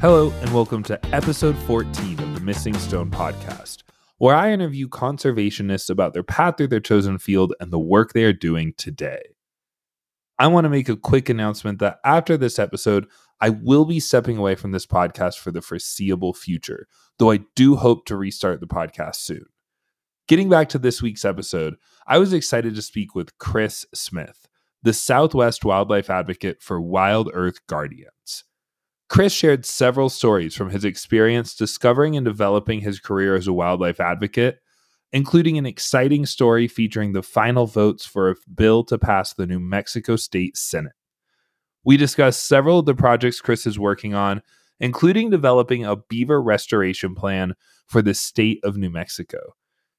Hello, and welcome to episode 14 of the Missing Stone podcast, where I interview conservationists about their path through their chosen field and the work they are doing today. I want to make a quick announcement that after this episode, I will be stepping away from this podcast for the foreseeable future, though I do hope to restart the podcast soon. Getting back to this week's episode, I was excited to speak with Chris Smith, the Southwest wildlife advocate for WildEarth Guardians. Chris shared several stories from his experience discovering and developing his career as a wildlife advocate, including an exciting story featuring the final votes for a bill to pass the New Mexico State Senate. We discussed several of the projects Chris is working on, including developing a beaver restoration plan for the state of New Mexico.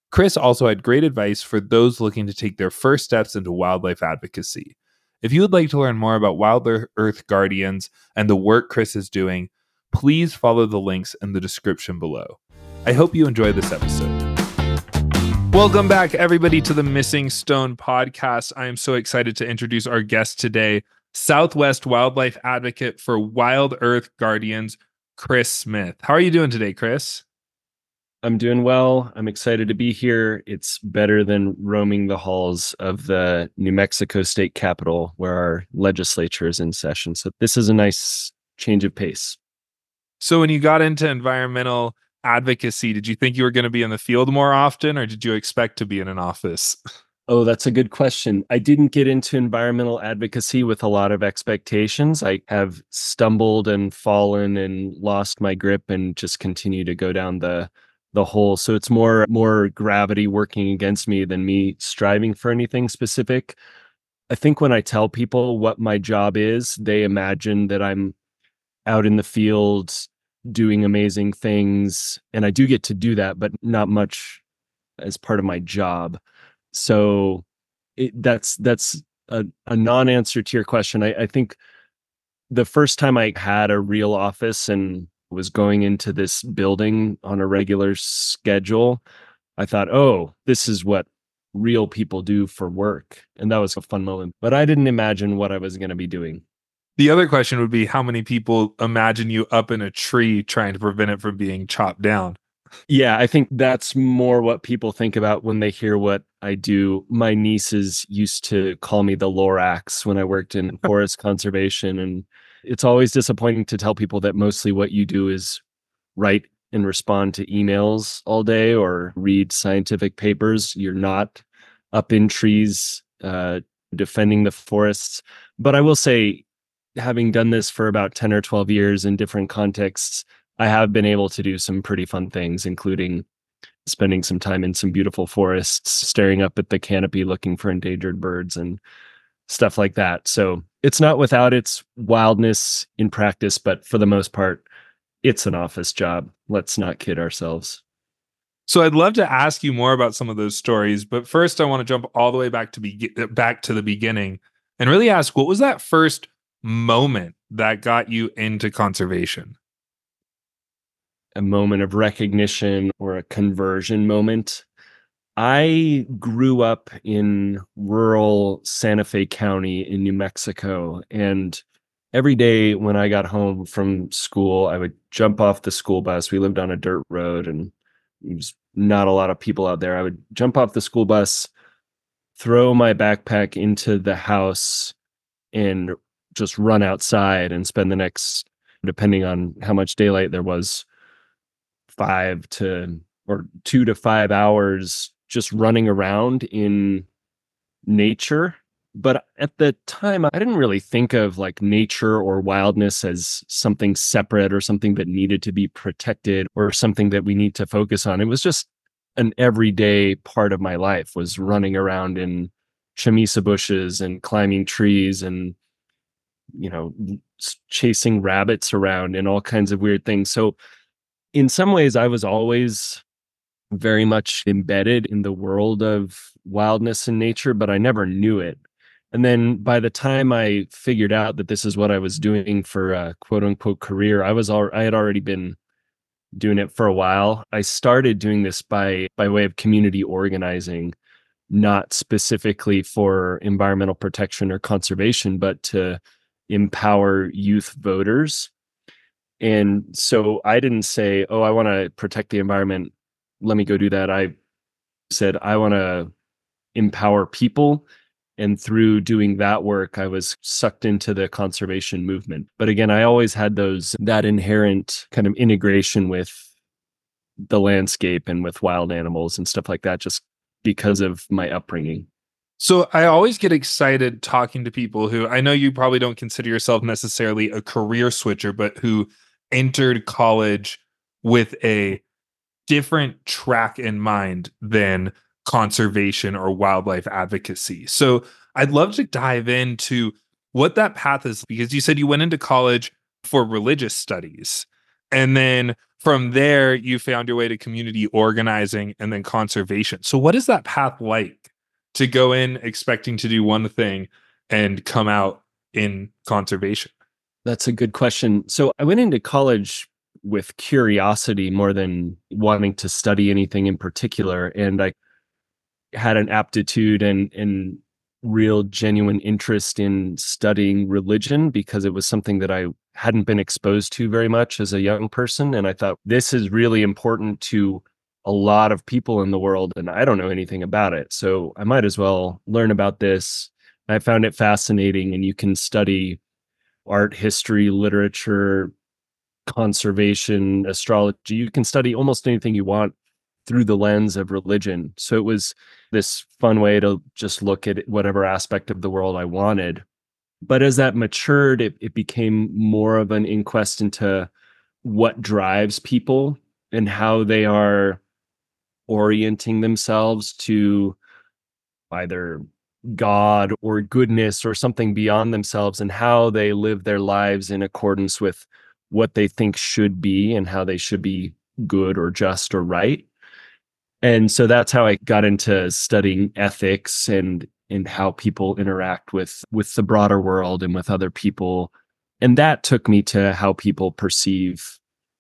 Chris also had great advice for those looking to take their first steps into wildlife advocacy. If you would like to learn more about WildEarth Guardians and the work Chris is doing, please follow the links in the description below. I hope you enjoy this episode. Welcome back, everybody, to the Missing Stone podcast. I am so excited to introduce our guest today, Southwest wildlife advocate for WildEarth Guardians, Chris Smith. How are you doing today, Chris? I'm doing well. I'm excited to be here. It's better than roaming the halls of the New Mexico state capitol where our legislature is in session. So this is a nice change of pace. So when you got into environmental advocacy, did you think you were going to be in the field more often or did you expect to be in an office? Oh, that's a good question. I didn't get into environmental advocacy with a lot of expectations. I have stumbled and fallen and lost my grip and just continue to go down the the whole so it's more more gravity working against me than me striving for anything specific. I think when i tell people what my job is they imagine that i'm out in the field doing amazing things and i do get to do that but not much as part of my job. So it, that's that's a, a non-answer to your question. I, I think the first time i had a real office and was going into this building on a regular schedule, I thought, oh, this is what real people do for work. And that was a fun moment. But I didn't imagine what I was going to be doing. The other question would be how many people imagine you up in a tree trying to prevent it from being chopped down? Yeah, I think that's more what people think about when they hear what I do. My nieces used to call me the Lorax when I worked in forest conservation and it's always disappointing to tell people that mostly what you do is write and respond to emails all day or read scientific papers. You're not up in trees uh, defending the forests. But I will say, having done this for about 10 or 12 years in different contexts, I have been able to do some pretty fun things, including spending some time in some beautiful forests, staring up at the canopy looking for endangered birds and stuff like that. So it's not without its wildness in practice, but for the most part, it's an office job. Let's not kid ourselves. So I'd love to ask you more about some of those stories, but first I want to jump all the way back to be back to the beginning and really ask what was that first moment that got you into conservation? A moment of recognition or a conversion moment. I grew up in rural Santa Fe County in New Mexico. And every day when I got home from school, I would jump off the school bus. We lived on a dirt road and there was not a lot of people out there. I would jump off the school bus, throw my backpack into the house, and just run outside and spend the next, depending on how much daylight there was, five to or two to five hours just running around in nature. But at the time i didn't really think of like nature or wildness as something separate or something that needed to be protected or something that we need to focus on. It was just an everyday part of my life was running around in chamisa bushes and climbing trees and you know chasing rabbits around and all kinds of weird things. So in some ways i was always very much embedded in the world of wildness and nature, but I never knew it. And then by the time I figured out that this is what I was doing for a quote unquote career, I was all I had already been doing it for a while. I started doing this by by way of community organizing, not specifically for environmental protection or conservation, but to empower youth voters And so I didn't say, oh, I want to protect the environment. Let me go do that. I said, I want to empower people. And through doing that work, I was sucked into the conservation movement. But again, I always had those, that inherent kind of integration with the landscape and with wild animals and stuff like that, just because of my upbringing. So I always get excited talking to people who I know you probably don't consider yourself necessarily a career switcher, but who entered college with a different track in mind than conservation or wildlife advocacy. So I'd love to dive into what that path is because you said you went into college for religious studies. And then from there, you found your way to community organizing and then conservation. So, what is that path like to go in expecting to do one thing and come out in conservation? That's a good question. So, I went into college with curiosity more than wanting to study anything in particular. And I had an aptitude and, and real genuine interest in studying religion because it was something that I hadn't been exposed to very much as a young person. And I thought this is really important to a lot of people in the world, and I don't know anything about it. So I might as well learn about this. I found it fascinating, and you can study art history, literature, conservation, astrology. You can study almost anything you want through the lens of religion. So it was this fun way to just look at whatever aspect of the world I wanted. But as that matured, it, it became more of an inquest into what drives people and how they are orienting themselves to either God or goodness or something beyond themselves and how they live their lives in accordance with what they think should be and how they should be good or just or right. And so that's how i got into studying ethics and and how people interact with with the broader world and with other people. And that took me to how people perceive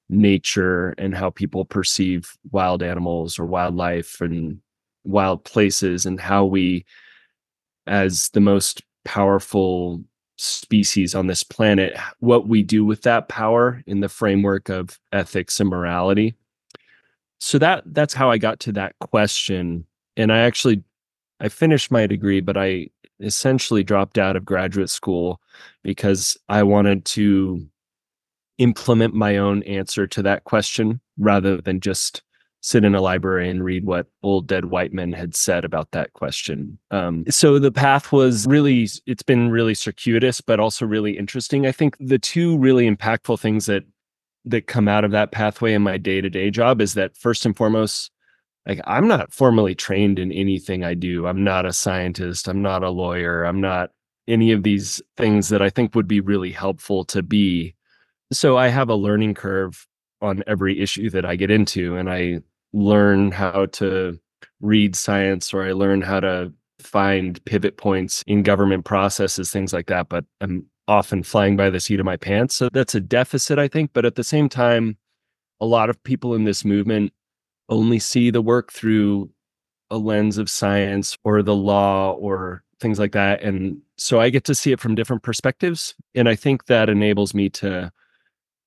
nature and how people perceive wild animals or wildlife and wild places and how we as the most powerful species on this planet what we do with that power in the framework of ethics and morality so that that's how I got to that question. And I actually I finished my degree, but I essentially dropped out of graduate school because I wanted to implement my own answer to that question rather than just sit in a library and read what old dead white men had said about that question. Um, so the path was really, it's been really circuitous, but also really interesting. I think the two really impactful things that that come out of that pathway in my day-to-day job is that first and foremost like i'm not formally trained in anything i do i'm not a scientist i'm not a lawyer i'm not any of these things that i think would be really helpful to be so i have a learning curve on every issue that i get into and i learn how to read science or i learn how to find pivot points in government processes things like that but i'm often flying by the seat of my pants. So that's a deficit, I think. But at the same time, a lot of people in this movement only see the work through a lens of science or the law or things like that. And so I get to see it from different perspectives. And I think that enables me to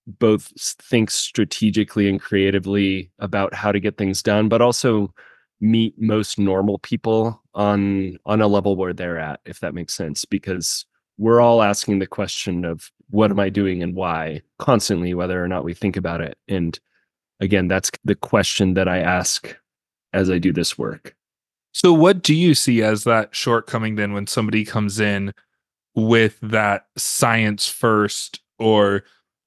both think strategically and creatively about how to get things done, but also meet most normal people on on a level where they're at if that makes sense because we're all asking the question of what am I doing and why constantly, whether or not we think about it. And again, that's the question that I ask as I do this work. So, what do you see as that shortcoming then when somebody comes in with that science first or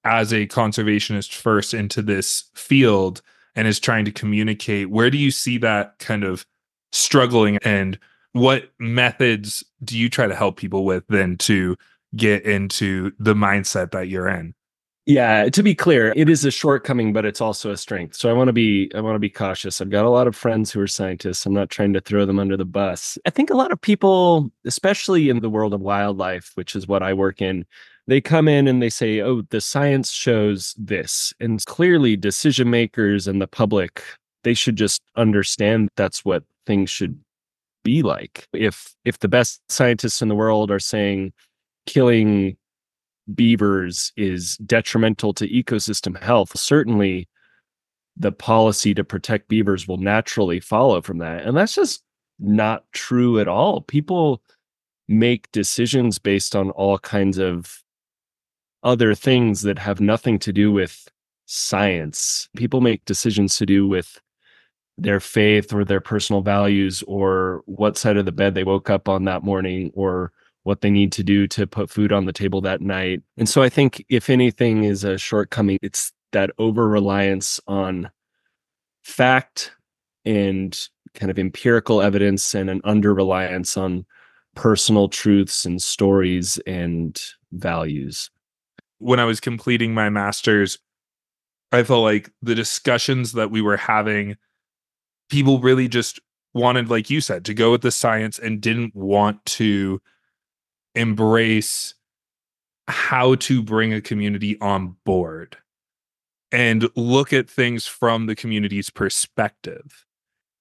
as a conservationist first into this field and is trying to communicate? Where do you see that kind of struggling and what methods do you try to help people with then to get into the mindset that you're in? Yeah, to be clear, it is a shortcoming, but it's also a strength. So I want to be I want to be cautious. I've got a lot of friends who are scientists. I'm not trying to throw them under the bus. I think a lot of people, especially in the world of wildlife, which is what I work in, they come in and they say, "Oh, the science shows this." And clearly decision makers and the public, they should just understand that's what things should be like if if the best scientists in the world are saying killing beavers is detrimental to ecosystem health, certainly the policy to protect beavers will naturally follow from that. And that's just not true at all. People make decisions based on all kinds of other things that have nothing to do with science. People make decisions to do with their faith or their personal values or what side of the bed they woke up on that morning or what they need to do to put food on the table that night. And so I think if anything is a shortcoming, it's that over reliance on fact and kind of empirical evidence and an under reliance on personal truths and stories and values. When I was completing my master's, I felt like the discussions that we were having, people really just wanted, like you said, to go with the science and didn't want to embrace how to bring a community on board and look at things from the community's perspective.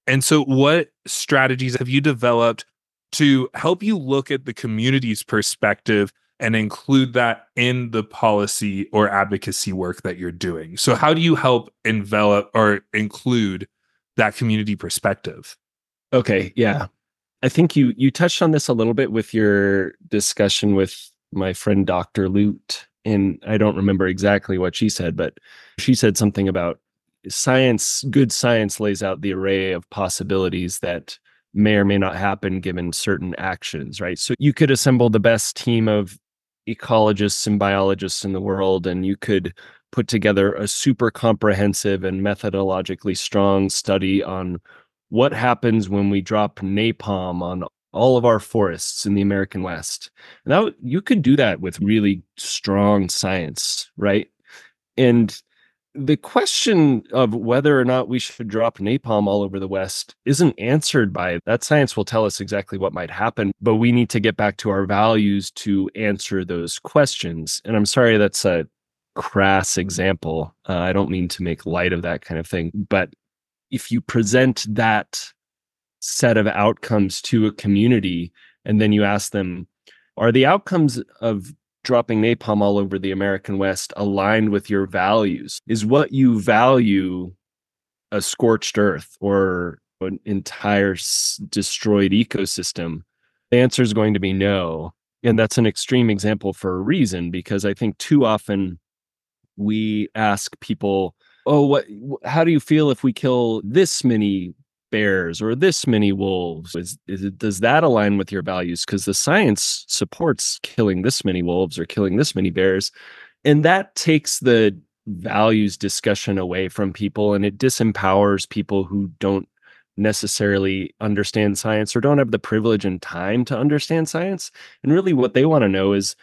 And so, what strategies have you developed to help you look at the community's perspective and include that in the policy or advocacy work that you're doing? So, how do you help envelop or include that community perspective? Okay, yeah. I think you you touched on this a little bit with your discussion with my friend Dr. Lute and I don't remember exactly what she said, but she said something about science good science lays out the array of possibilities that may or may not happen given certain actions, right? So you could assemble the best team of ecologists and biologists in the world and you could put together a super comprehensive and methodologically strong study on what happens when we drop napalm on all of our forests in the American West. Now you could do that with really strong science, right? And the question of whether or not we should drop napalm all over the West isn't answered by that. Science will tell us exactly what might happen, but we need to get back to our values to answer those questions. And I'm sorry that's a crass example. Uh, I don't mean to make light of that kind of thing, but if you present that set of outcomes to a community and then you ask them are the outcomes of dropping napalm all over the american west aligned with your values is what you value a scorched earth or an entire destroyed ecosystem the answer is going to be no. And that's an extreme example for a reason because i think too often we ask people oh what how do you feel if we kill this many bears or this many wolves? Is, is it, does that align with your values? Because the science supports killing this many wolves or killing this many bears and that takes the values discussion away from people and it disempowers people who don't necessarily understand science or don't have the privilege and time to understand science and really what they want to know is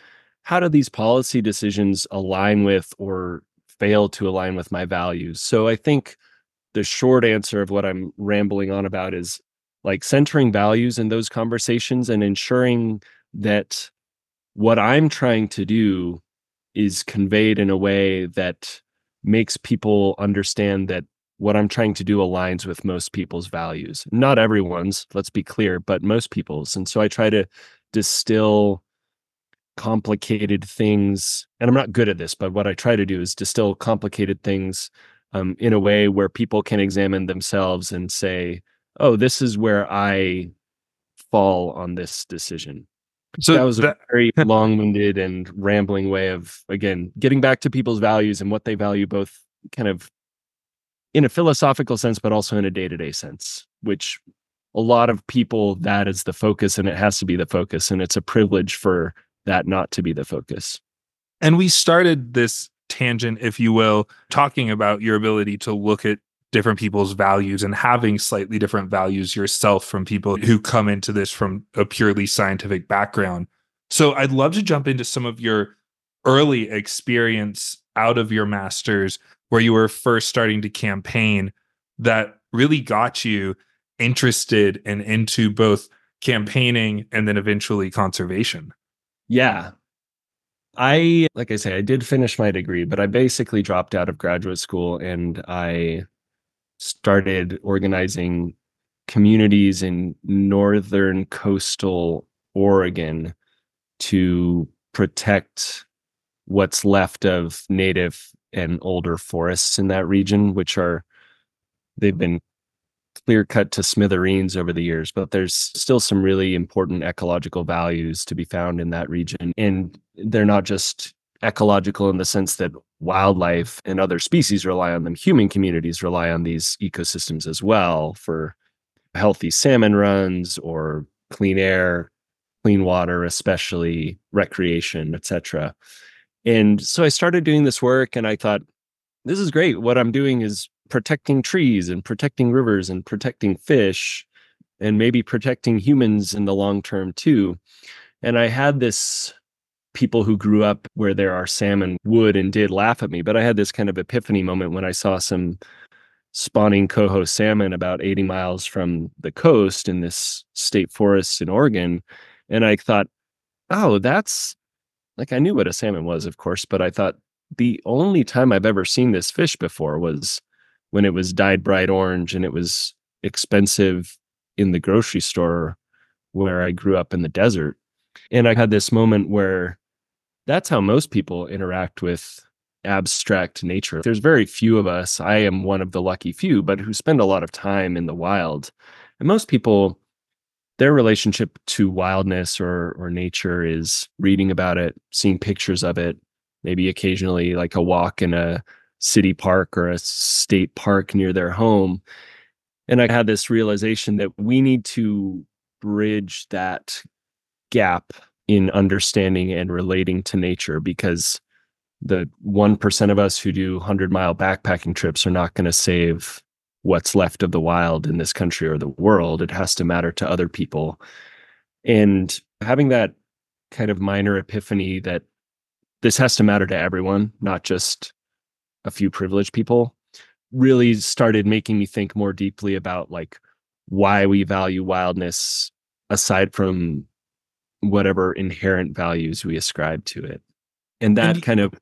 how do these policy decisions align with or fail to align with my values? So i think the short answer of what I'm rambling on about is like centering values in those conversations and ensuring that what I'm trying to do is conveyed in a way that makes people understand that what I'm trying to do aligns with most people's values. Not everyone's, let's be clear, but most people's. And so I try to distill complicated things. And I'm not good at this, but what I try to do is distill complicated things um, in a way where people can examine themselves and say, "Oh, this is where I fall on this decision." So that was that, a very long-winded and rambling way of again getting back to people's values and what they value, both kind of in a philosophical sense, but also in a day-to-day sense, which a lot of people that is the focus and it has to be the focus and it's a privilege for that not to be the focus and we started this tangent, if you will, talking about your ability to look at different people's values and having slightly different values yourself from people who come into this from a purely scientific background. So I'd love to jump into some of your early experience out of your masters where you were first starting to campaign that really got you interested and into both campaigning and then eventually conservation. Yeah. I, like I say, I did finish my degree, but I basically dropped out of graduate school and I started organizing communities in northern coastal Oregon to protect what's left of native and older forests in that region, which are they've been clear cut to smithereens over the years, but there's still some really important ecological values to be found in that region. And they're not just ecological in the sense that wildlife and other species rely on them, human communities rely on these ecosystems as well for healthy salmon runs or clean air, clean water, especially recreation, etc. And so I started doing this work and I thought, this is great. What I'm doing is protecting trees and protecting rivers and protecting fish and maybe protecting humans in the long term too. And I had this people who grew up where there are salmon would and did laugh at me, but I had this kind of epiphany moment when I saw some spawning coho salmon about 80 miles from the coast in this state forest in Oregon. And I thought, oh, that's like I knew what a salmon was, of course, but I thought the only time I've ever seen this fish before was when it was dyed bright orange and it was expensive in the grocery store where I grew up in the desert. And I had this moment where that's how most people interact with abstract nature. There's very few of us, I am one of the lucky few, but who spend a lot of time in the wild. And most people, their relationship to wildness or, or nature is reading about it, seeing pictures of it, maybe occasionally like a walk in a city park or a state park near their home. And I had this realization that we need to bridge that gap in understanding and relating to nature because the 1% of us who do 100 mile backpacking trips are not going to save what's left of the wild in this country or the world. It has to matter to other people. And having that kind of minor epiphany that this has to matter to everyone, not just a few privileged people, really started making me think more deeply about like why we value wildness aside from whatever inherent values we ascribe to it. And that and kind of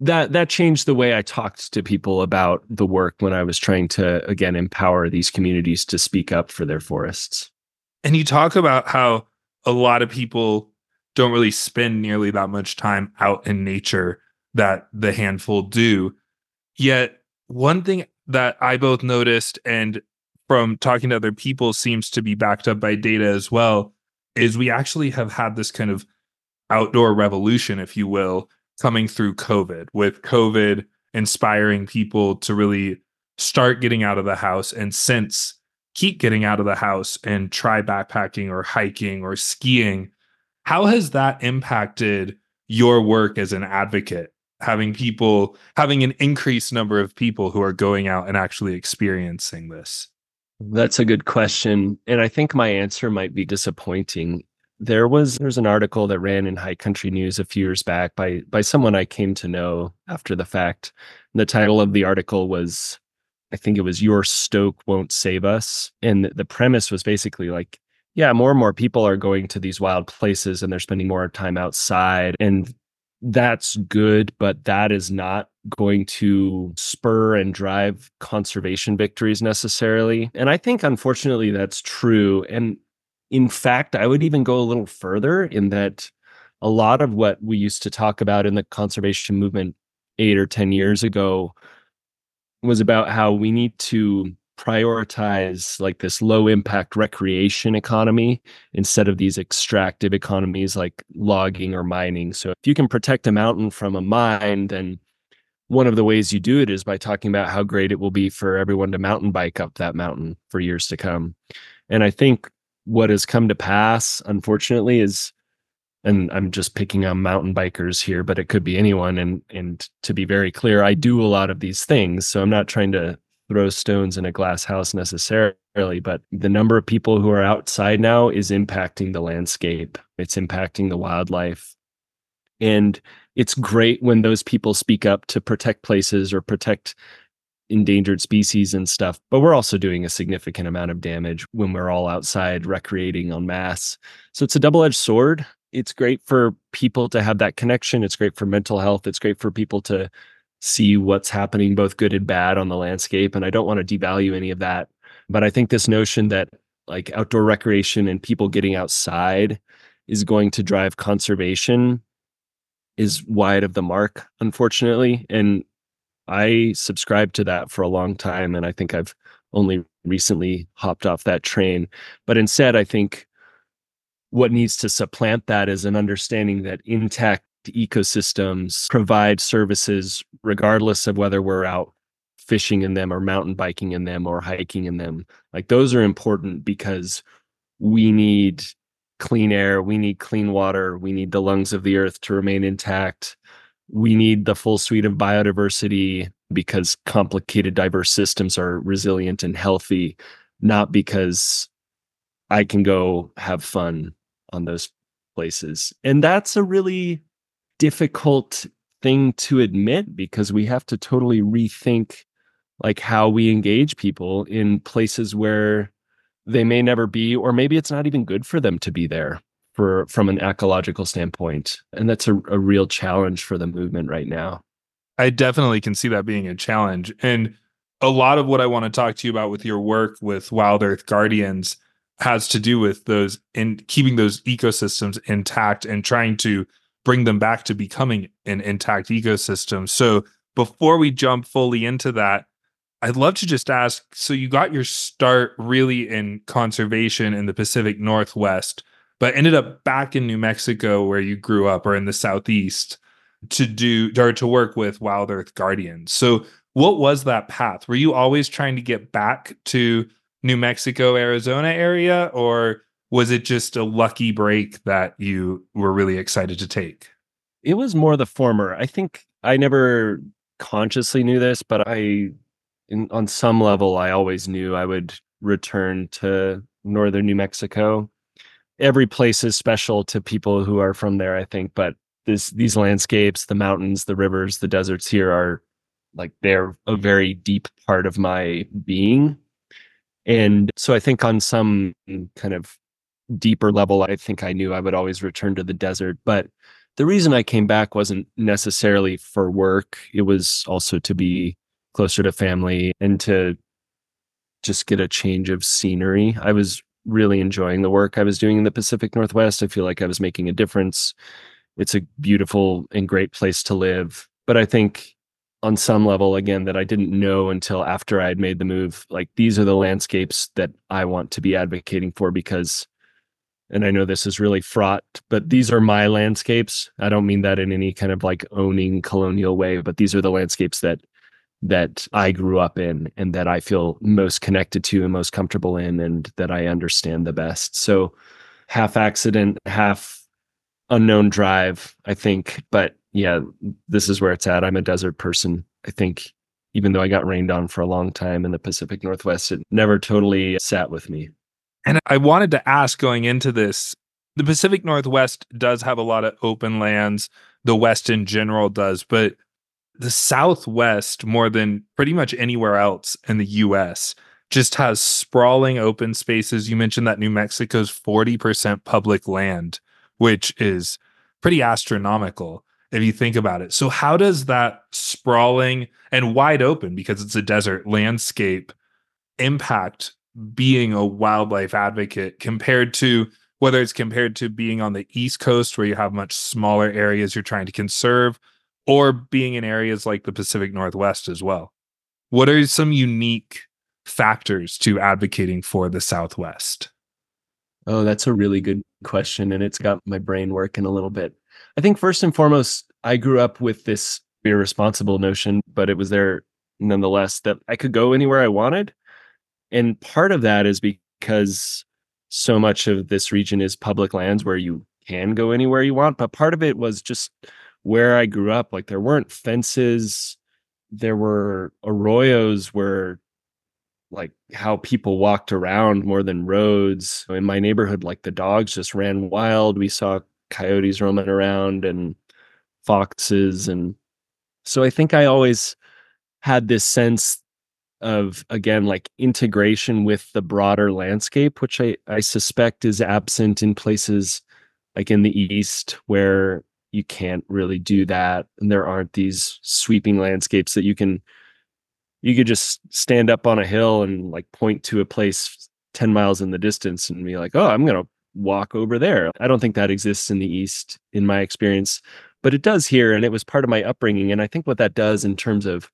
that that changed the way I talked to people about the work when I was trying to again empower these communities to speak up for their forests. And you talk about how a lot of people don't really spend nearly that much time out in nature that the handful do. Yet one thing that I both noticed and from talking to other people seems to be backed up by data as well is we actually have had this kind of outdoor revolution if you will coming through COVID, with COVID inspiring people to really start getting out of the house and since keep getting out of the house and try backpacking or hiking or skiing. How has that impacted your work as an advocate? Having people, having an increased number of people who are going out and actually experiencing this? That's a good question. And I think my answer might be disappointing there was there's an article that ran in High Country News a few years back by by someone I came to know after the fact. The title of the article was I think it was Your Stoke Won't Save Us. And the premise was basically like, yeah, more and more people are going to these wild places and they're spending more time outside. And that's good, but that is not going to spur and drive conservation victories necessarily. And I think, unfortunately, that's true. And in fact, I would even go a little further in that a lot of what we used to talk about in the conservation movement eight or 10 years ago was about how we need to prioritize like this low impact recreation economy instead of these extractive economies like logging or mining. So if you can protect a mountain from a mine, then one of the ways you do it is by talking about how great it will be for everyone to mountain bike up that mountain for years to come. And I think what has come to pass, unfortunately, is and I'm just picking on mountain bikers here, but it could be anyone. And and to be very clear, I do a lot of these things. So I'm not trying to throw stones in a glass house necessarily, but the number of people who are outside now is impacting the landscape. It's impacting the wildlife. And it's great when those people speak up to protect places or protect endangered species and stuff, but we're also doing a significant amount of damage when we're all outside recreating en masse. So it's a double edged sword. It's great for people to have that connection. It's great for mental health. It's great for people to see what's happening, both good and bad, on the landscape. And I don't want to devalue any of that. But I think this notion that like outdoor recreation and people getting outside is going to drive conservation is wide of the mark, unfortunately. And I subscribed to that for a long time. And I think I've only recently hopped off that train. But instead, I think what needs to supplant that is an understanding that intact ecosystems provide services regardless of whether we're out fishing in them or mountain biking in them or hiking in them. Like those are important because we need clean air, we need clean water, we need the lungs of the earth to remain intact. We need the full suite of biodiversity because complicated, diverse systems are resilient and healthy, not because I can go have fun on those places. And that's a really difficult thing to admit because we have to totally rethink like how we engage people in places where they may never be or maybe it's not even good for them to be there for from an ecological standpoint. And that's a, a real challenge for the movement right now. I definitely can see that being a challenge. And a lot of what i want to talk to you about with your work with wild earth guardians has to do with those in keeping those ecosystems intact and trying to bring them back to becoming an intact ecosystem so before we jump fully into that I'd love to just ask so you got your start really in conservation in the Pacific Northwest, but ended up back in New Mexico where you grew up or in the Southeast to do or to work with WildEarth Guardians. So what was that path? Were you always trying to get back to New Mexico, Arizona area, or was it just a lucky break that you were really excited to take? It was more the former. I think I never consciously knew this, but I in, on some level, I always knew I would return to northern New Mexico. Every place is special to people who are from there, I think, but this these landscapes, the mountains, the rivers, the deserts here are like they're a very deep part of my being. And so I think on some kind of deeper level, I think I knew I would always return to the desert. But the reason I came back wasn't necessarily for work, it was also to be closer to family and to just get a change of scenery. I was really enjoying the work I was doing in the Pacific Northwest. I feel like I was making a difference. It's a beautiful and great place to live. But I think on some level, again, that I didn't know until after I had made the move, like these are the landscapes that I want to be advocating for because, and I know this is really fraught, but these are my landscapes. I don't mean that in any kind of like owning colonial way, but these are the landscapes that that I grew up in and that I feel most connected to and most comfortable in and that I understand the best. So half accident, half unknown drive, I think. But yeah, this is where it's at. I'm a desert person. I think even though I got rained on for a long time in the Pacific Northwest, it never totally sat with me. And I wanted to ask going into this the Pacific Northwest does have a lot of open lands, the West in general does, but the Southwest, more than pretty much anywhere else in the US, just has sprawling open spaces. You mentioned that New Mexico's 40% public land, which is pretty astronomical if you think about it. So, how does that sprawling and wide open, because it's a desert landscape, impact being a wildlife advocate compared to whether it's compared to being on the East Coast where you have much smaller areas you're trying to conserve or being in areas like the Pacific Northwest as well. What are some unique factors to advocating for the Southwest? Oh, that's a really good question. And it's got my brain working a little bit. I think first and foremost, I grew up with this irresponsible notion, but it was there nonetheless that I could go anywhere I wanted. And part of that is because so much of this region is public lands where you can go anywhere you want. But part of it was just where I grew up, like there weren't fences, there were arroyos where like how people walked around more than roads. In my neighborhood, like the dogs just ran wild. We saw coyotes roaming around and foxes. And so I think I always had this sense of, again, like integration with the broader landscape, which I, I suspect is absent in places like in the East where you can't really do that and there aren't these sweeping landscapes that you can you could just stand up on a hill and like point to a place 10 miles in the distance and be like oh i'm going to walk over there i don't think that exists in the east in my experience but it does here. And it was part of my upbringing. And I think what that does in terms of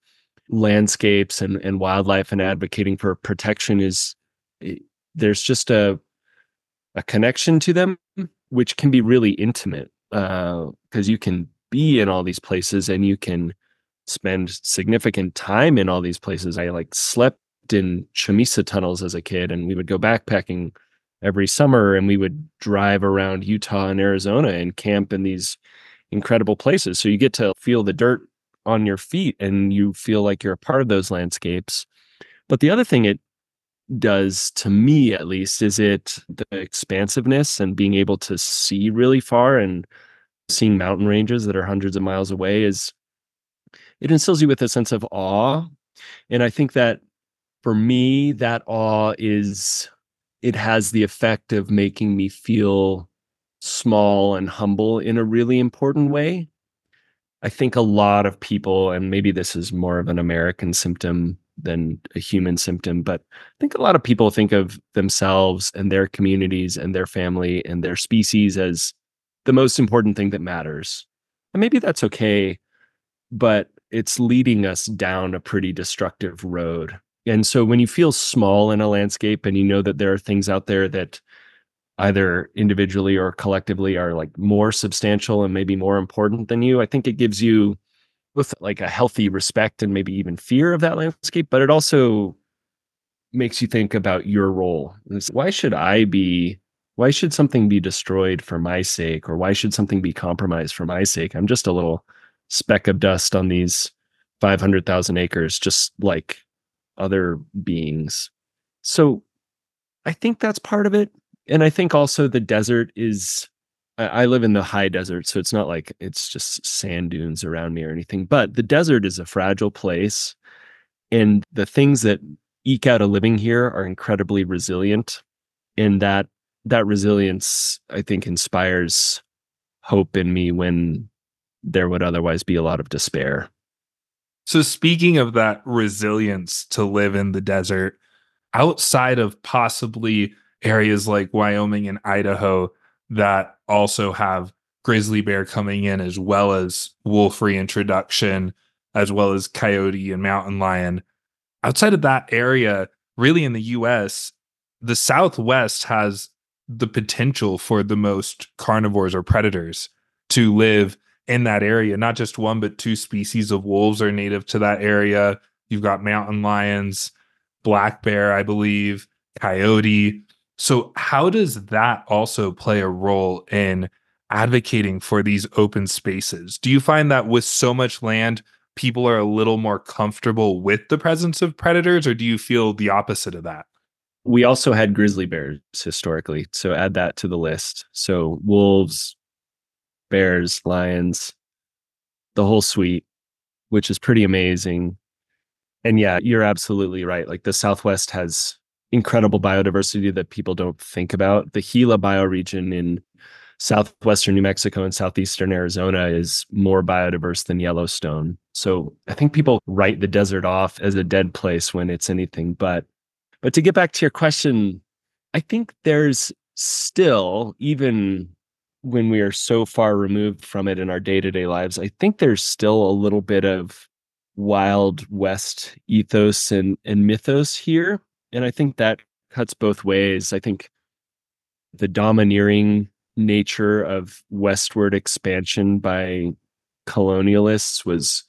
landscapes and, and wildlife and mm-hmm. advocating for protection is eh, there's just a, a connection to them, which can be really intimate because uh, you can be in all these places and you can spend significant time in all these places. I like slept in Chamisa tunnels as a kid, and we would go backpacking every summer, and we would mm-hmm. drive around Utah and Arizona and camp in these incredible places. So you get to feel the dirt on your feet, and you feel like you're a part of those landscapes. But the other thing it does to me at least is it the expansiveness and being able to see really far and seeing mountain ranges that are hundreds of miles away is it instills you with a sense of awe and i think that for me, that awe is, it has the effect of making me feel small and humble in a really important way. I think a lot of people, and maybe this is more of an American symptom than a human symptom, but I think a lot of people think of themselves and their communities and their family and their species as the most important thing that matters. And maybe that's okay, but it's leading us down a pretty destructive road. And so when you feel small in a landscape and you know that there are things out there that either individually or collectively are like more substantial and maybe more important than you, I think it gives you with like a healthy respect and maybe even fear of that landscape, but it also makes you think about your role. Why should I be why should something be destroyed for my sake or why should something be compromised for my sake? I'm just a little speck of dust on these 500,000 acres just like other beings. So I think that's part of it. And I think also the desert is, I live in the high desert, so it's not like it's just sand dunes around me or anything, but the desert is a fragile place. And the things that eke out a living here are incredibly resilient. And that that resilience, I think, inspires hope in me when there would otherwise be a lot of despair. So, speaking of that resilience to live in the desert, outside of possibly areas like Wyoming and Idaho that also have grizzly bear coming in, as well as wolf reintroduction, as well as coyote and mountain lion, outside of that area, really in the US, the Southwest has the potential for the most carnivores or predators to live in that area. Not just one, but two species of wolves are native to that area. You've got mountain lions, black bear, I believe, coyote. So, how does that also play a role in advocating for these open spaces? Do you find that with so much land, people are a little more comfortable with the presence of predators, or do you feel the opposite of that? We also had grizzly bears historically. So, add that to the list. So, wolves, bears, lions, the whole suite, which is pretty amazing. And yeah, you're absolutely right. Like the Southwest has incredible biodiversity that people don't think about. The Gila bioregion in southwestern New Mexico and southeastern Arizona is more biodiverse than Yellowstone. So I think people write the desert off as a dead place when it's anything but. But to get back to your question, I think there's still, even when we are so far removed from it in our day-to-day lives i think there's still a little bit of wild west ethos and, and mythos here and i think that cuts both ways i think the domineering nature of westward expansion by colonialists was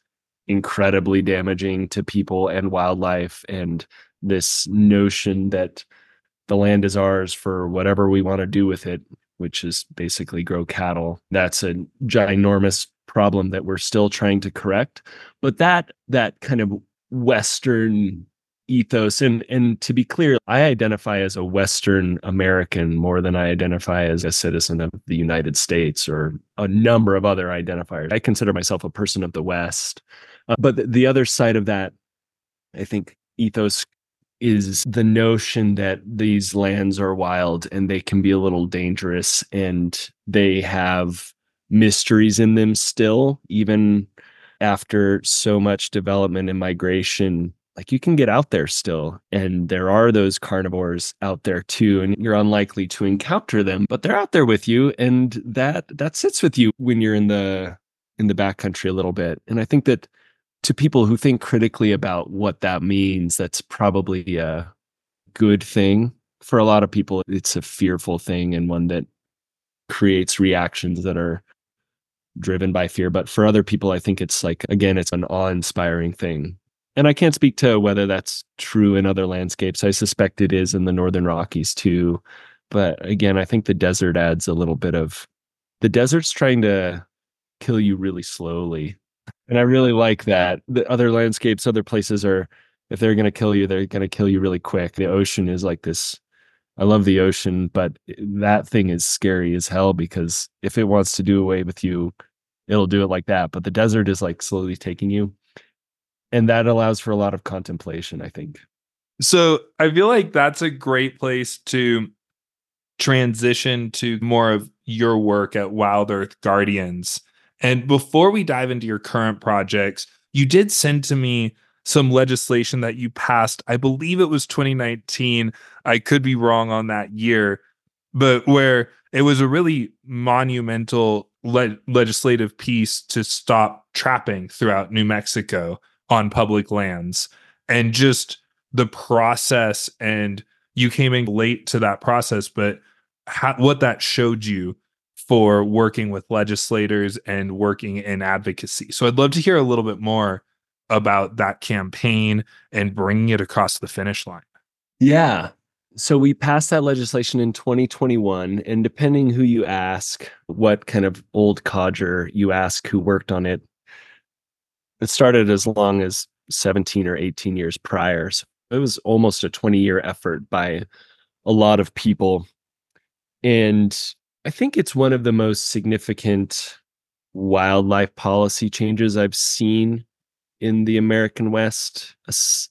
incredibly damaging to people and wildlife and this notion that the land is ours for whatever we want to do with it which is basically grow cattle. That's a ginormous problem that we're still trying to correct. But that that kind of Western ethos. And and to be clear i identify as a western american more than i identify as a citizen of the united states or a number of other identifiers. I consider myself a person of the west. Uh, but the, the other side of that i think ethos is the notion that these lands are wild and they can be a little dangerous and they have mysteries in them still, even after so much development and migration. Like you can get out there still, and there are those carnivores out there too, and you're unlikely to encounter them, but they're out there with you, and that that sits with you when you're in the in the backcountry a little bit. And I think that to people who think critically about what that means, that's probably a good thing. For a lot of people, it's a fearful thing and one that creates reactions that are driven by fear. But for other people, I think it's like, again, it's an awe inspiring thing. And I can't speak to whether that's true in other landscapes. I suspect it is in the Northern Rockies too. But again, I think the desert adds a little bit of the desert's trying to kill you really slowly. And I really like that. The other landscapes, other places are, if they're going to kill you, they're going to kill you really quick. The ocean is like this. I love the ocean, but that thing is scary as hell because if it wants to do away with you, it'll do it like that. But the desert is like slowly taking you. And that allows for a lot of contemplation, I think. So I feel like that's a great place to transition to more of your work at WildEarth Guardians. And before we dive into your current projects, you did send to me some legislation that you passed. I believe it was 2019. I could be wrong on that year, but where it was a really monumental le- legislative piece to stop trapping throughout New Mexico on public lands. And just the process and you came in late to that process but how, what that showed you for working with legislators and working in advocacy. So i'd love to hear a little bit more about that campaign and bringing it across the finish line. Yeah. So we passed that legislation in 2021 and depending who you ask what kind of old codger you ask who worked on it it started as long as 17 or 18 years prior. So it was almost a 20 year effort by a lot of people. And I think it's one of the most significant wildlife policy changes I've seen in the American West,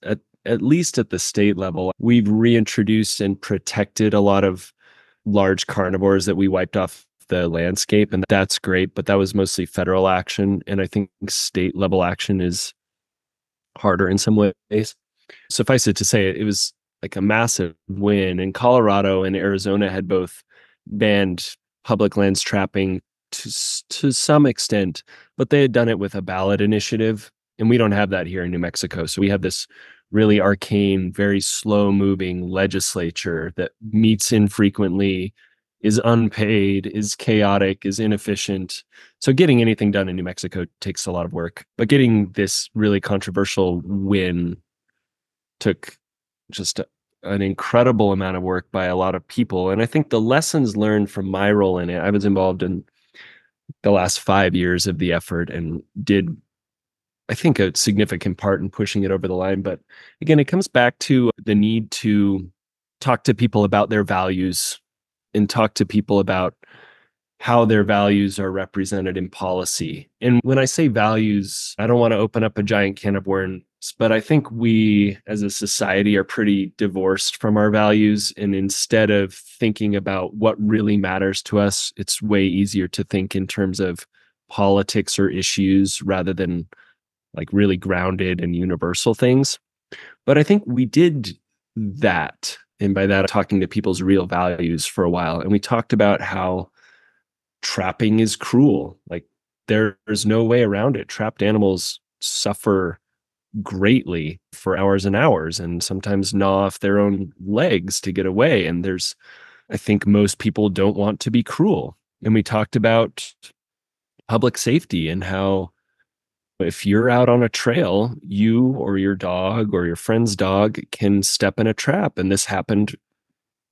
at, at least at the state level. We've reintroduced and protected a lot of large carnivores that we wiped off the landscape and that's great but that was mostly federal action and i think state level action is harder in some ways. Suffice it to say it was like a massive win and colorado and arizona had both banned public lands trapping to, to some extent but they had done it with a ballot initiative and we don't have that here in new mexico so we have this really arcane very slow moving legislature that meets infrequently is unpaid, is chaotic, is inefficient. So getting anything done in New Mexico takes a lot of work. But getting this really controversial win took just a, an incredible amount of work by a lot of people. And I think the lessons learned from my role in it, I was involved in the last five years of the effort and did I think a significant part in pushing it over the line. But again, it comes back to the need to talk to people about their values and talk to people about how their values are represented in policy. And when I say values, I don't want to open up a giant can of worms, but I think we as a society are pretty divorced from our values. And instead of thinking about what really matters to us, it's way easier to think in terms of politics or issues rather than like really grounded and universal things. But I think we did that and by that talking to people's real values for a while. And we talked about how trapping is cruel. Like there's no way around it. Trapped animals suffer greatly for hours and hours and sometimes gnaw off their own legs to get away. And there's i think most people don't want to be cruel. And we talked about public safety and how if you're out on a trail, you or your dog or your friend's dog can step in a trap. And this happened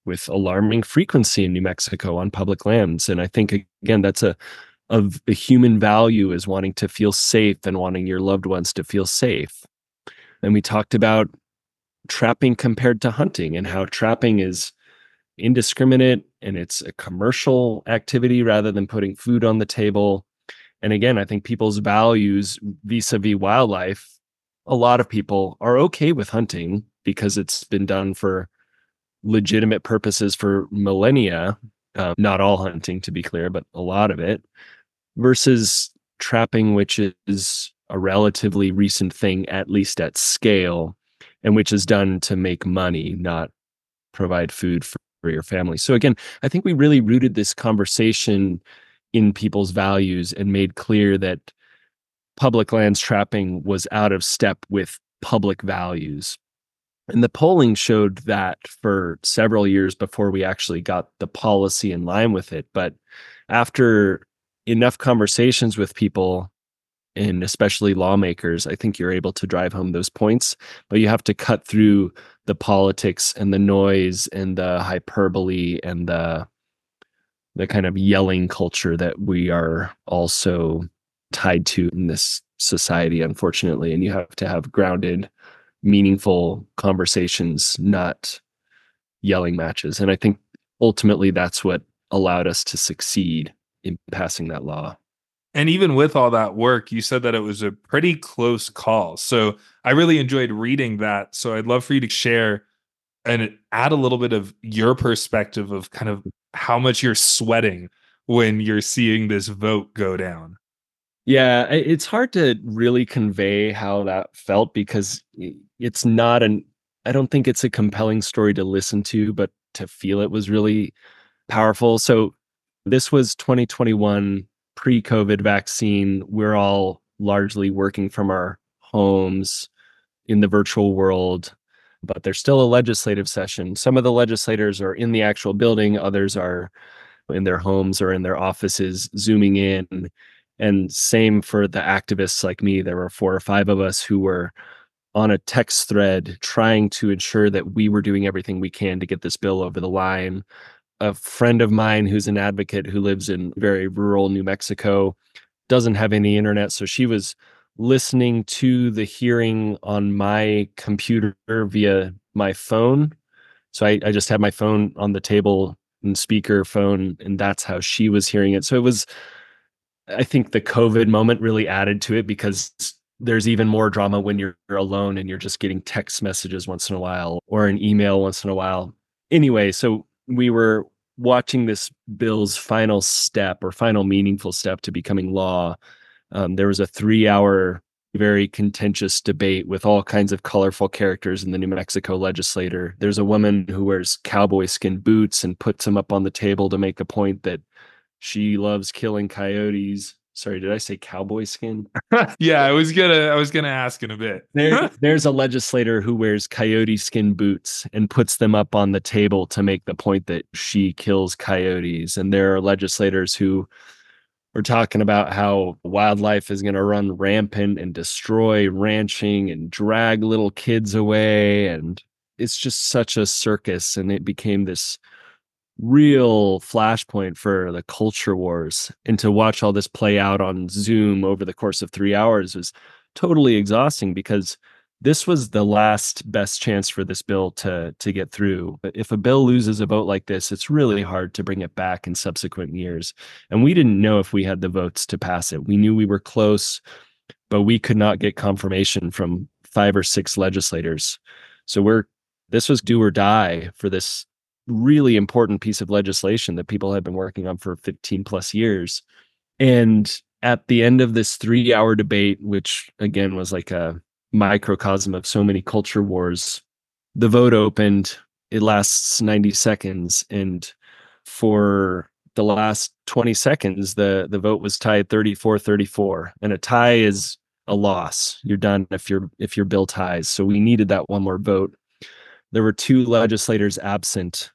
with alarming frequency in New Mexico on public lands. And I think, again, that's a, of a human value is wanting to feel safe and wanting your loved ones to feel safe. And we talked about trapping compared to hunting and how trapping is indiscriminate and it's a commercial activity rather than putting food on the table and again, I think people's values vis a vis wildlife, a lot of people are okay with hunting because it's been done for legitimate purposes for millennia. Um, not all hunting, to be clear, but a lot of it, versus trapping, which is a relatively recent thing, at least at scale, and which is done to make money, not provide food for, for your family. So, again, I think we really rooted this conversation in people's values and made clear that public lands trapping was out of step with public values. And the polling showed that for several years before we actually got the policy in line with it. But after enough conversations with people, and especially lawmakers, I think you're able to drive home those points. But you have to cut through the politics and the noise and the hyperbole and the the kind of yelling culture that we are also tied to in this society, unfortunately. And you have to have grounded, meaningful conversations, not yelling matches. And I think ultimately that's what allowed us to succeed in passing that law. And even with all that work, you said that it was a pretty close call. So I really enjoyed reading that. So I'd love for you to share and add a little bit of your perspective of kind of how much you're sweating when you're seeing this vote go down. Yeah, it's hard to really convey how that felt because it's not an I don't think it's a compelling story to listen to, but to feel it was really powerful. So this was 2021 pre COVID vaccine. We're all largely working from our homes in the virtual world, but there's still a legislative session. Some of the legislators are in the actual building, others are in their homes or in their offices, zooming in. And same for the activists like me. There were four or five of us who were on a text thread trying to ensure that we were doing everything we can to get this bill over the line a friend of mine who's an advocate who lives in very rural New Mexico doesn't have any internet. So she was listening to the hearing on my computer via my phone. So I, I just had my phone on the table and speaker phone, and that's how she was hearing it. So it was, I think the COVID moment really added to it because there's even more drama when you're alone and you're just getting text messages once in a while or an email once in a while. Anyway, so we were watching this bill's final step or final meaningful step to becoming law. Um, there was a three hour, very contentious debate with all kinds of colorful characters in the New Mexico legislature. There's a woman who wears cowboy skin boots and puts them up on the table to make a point that she loves killing coyotes. Sorry did i say cowboy skin? Yeah i was gonna i was gonna ask in a bit. There, there's a legislator who wears coyote skin boots and puts them up on the table to make the point that she kills coyotes. And there are legislators who are talking about how wildlife is going to run rampant and destroy ranching and drag little kids away and it's just such a circus and it became this real flashpoint for the culture wars. And to watch all this play out on zoom over the course of three hours was totally exhausting because this was the last best chance for this bill to to get through. If a bill loses a vote like this it's really hard to bring it back in subsequent years. And we didn't know if we had the votes to pass it. We knew we were close but we could not get confirmation from five or six legislators. So we're this was do or die for this really important piece of legislation that people had been working on for 15 plus years. And at the end of this three hour debate, which again was like a microcosm of so many culture wars, the vote opened. It lasts 90 seconds. And for the last 20 seconds, the, the vote was tied 34 34. And a tie is a loss. You're done if your if your bill ties. So we needed that one more vote. There were two legislators absent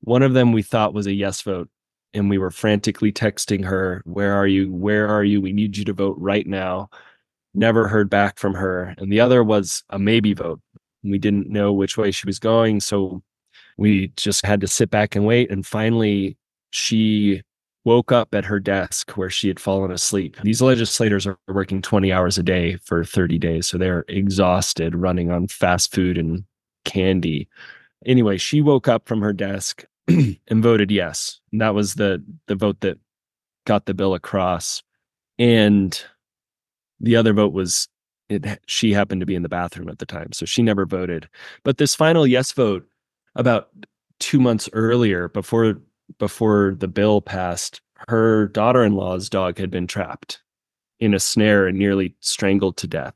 one of them we thought was a yes vote, and we were frantically texting her, Where are you? Where are you? We need you to vote right now. Never heard back from her. And the other was a maybe vote. We didn't know which way she was going. So we just had to sit back and wait. And finally, she woke up at her desk where she had fallen asleep. These legislators are working 20 hours a day for 30 days. So they're exhausted running on fast food and candy. Anyway, she woke up from her desk and voted yes. And that was the the vote that got the bill across. And the other vote was it she happened to be in the bathroom at the time, so she never voted. But this final yes vote about 2 months earlier before before the bill passed, her daughter-in-law's dog had been trapped in a snare and nearly strangled to death.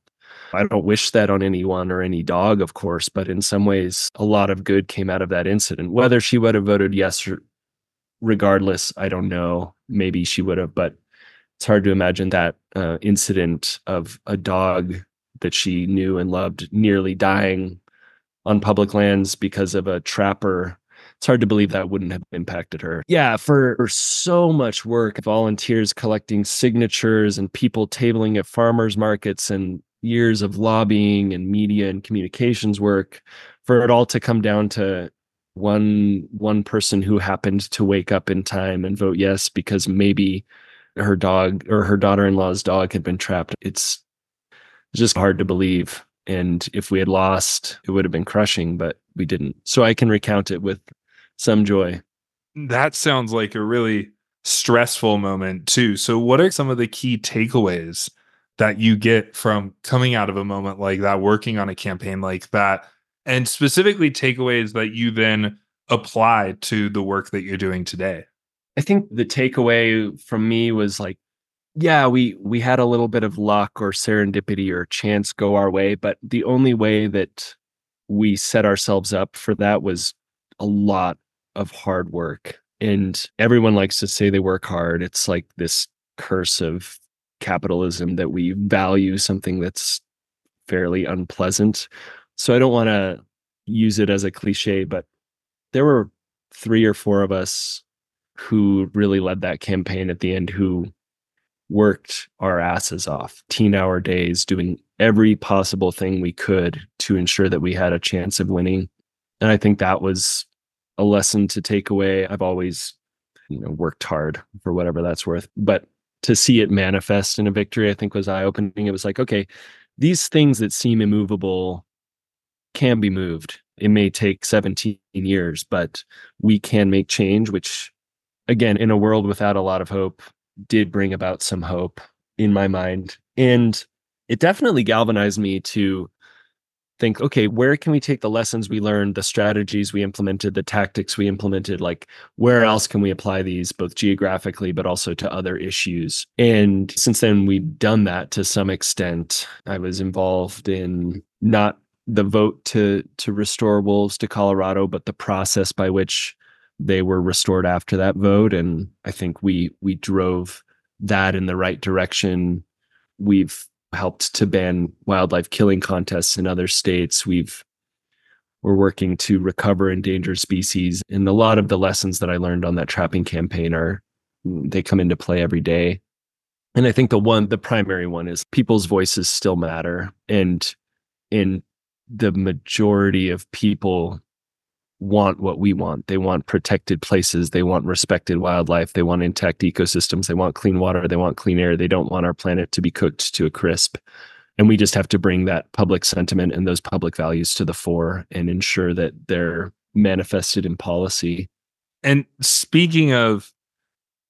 I don't wish that on anyone or any dog, of course, but in some ways, a lot of good came out of that incident. Whether she would have voted yes or regardless, I don't know. Maybe she would have, but it's hard to imagine that uh, incident of a dog that she knew and loved nearly dying on public lands because of a trapper. It's hard to believe that wouldn't have impacted her. Yeah, for, for so much work, volunteers collecting signatures and people tabling at farmers markets and years of lobbying and media and communications work for it all to come down to one one person who happened to wake up in time and vote yes because maybe her dog or her daughter-in-law's dog had been trapped. It's just hard to believe. And if we had lost, it would have been crushing, but we didn't. So I can recount it with some joy. That sounds like a really stressful moment, too. So, what are some of the key takeaways that you get from coming out of a moment like that, working on a campaign like that, and specifically takeaways that you then apply to the work that you're doing today? I think the takeaway from me was like, yeah, we we had a little bit of luck or serendipity or chance go our way, but the only way that we set ourselves up for that was a lot of hard work. And everyone likes to say they work hard. It's like this curse of capitalism that we value something that's fairly unpleasant. So I don't want to use it as a cliche, but there were three or four of us who really led that campaign at the end who worked our asses off, teen hour days, doing every possible thing we could to ensure that we had a chance of winning. And I think that was a lesson to take away. I've always, you know, worked hard for whatever that's worth. But to see it manifest in a victory, I think was eye opening. It was like, okay, these things that seem immovable can be moved. It may take 17 years, but we can make change, which again, in a world without a lot of hope, did bring about some hope in my mind. And it definitely galvanized me to think, okay, where can we take the lessons we learned, the strategies we implemented, the tactics we implemented? Like, where else can we apply these both geographically, but also to other issues? And since then, we've done that to some extent. I was involved in not the vote to to restore wolves to Colorado, but the process by which they were restored after that vote and i think we we drove that in the right direction. We've helped to ban wildlife killing contests in other states. We've we're working to recover endangered species and a lot of the lessons that i learned on that trapping campaign are they come into play every day. And i think the one the primary one is people's voices still matter and in the majority of people want what we want. They want protected places. They want respected wildlife. They want intact ecosystems. They want clean water. They want clean air. They don't want our planet to be cooked to a crisp. And we just have to bring that public sentiment and those public values to the fore and ensure that they're manifested in policy. And speaking of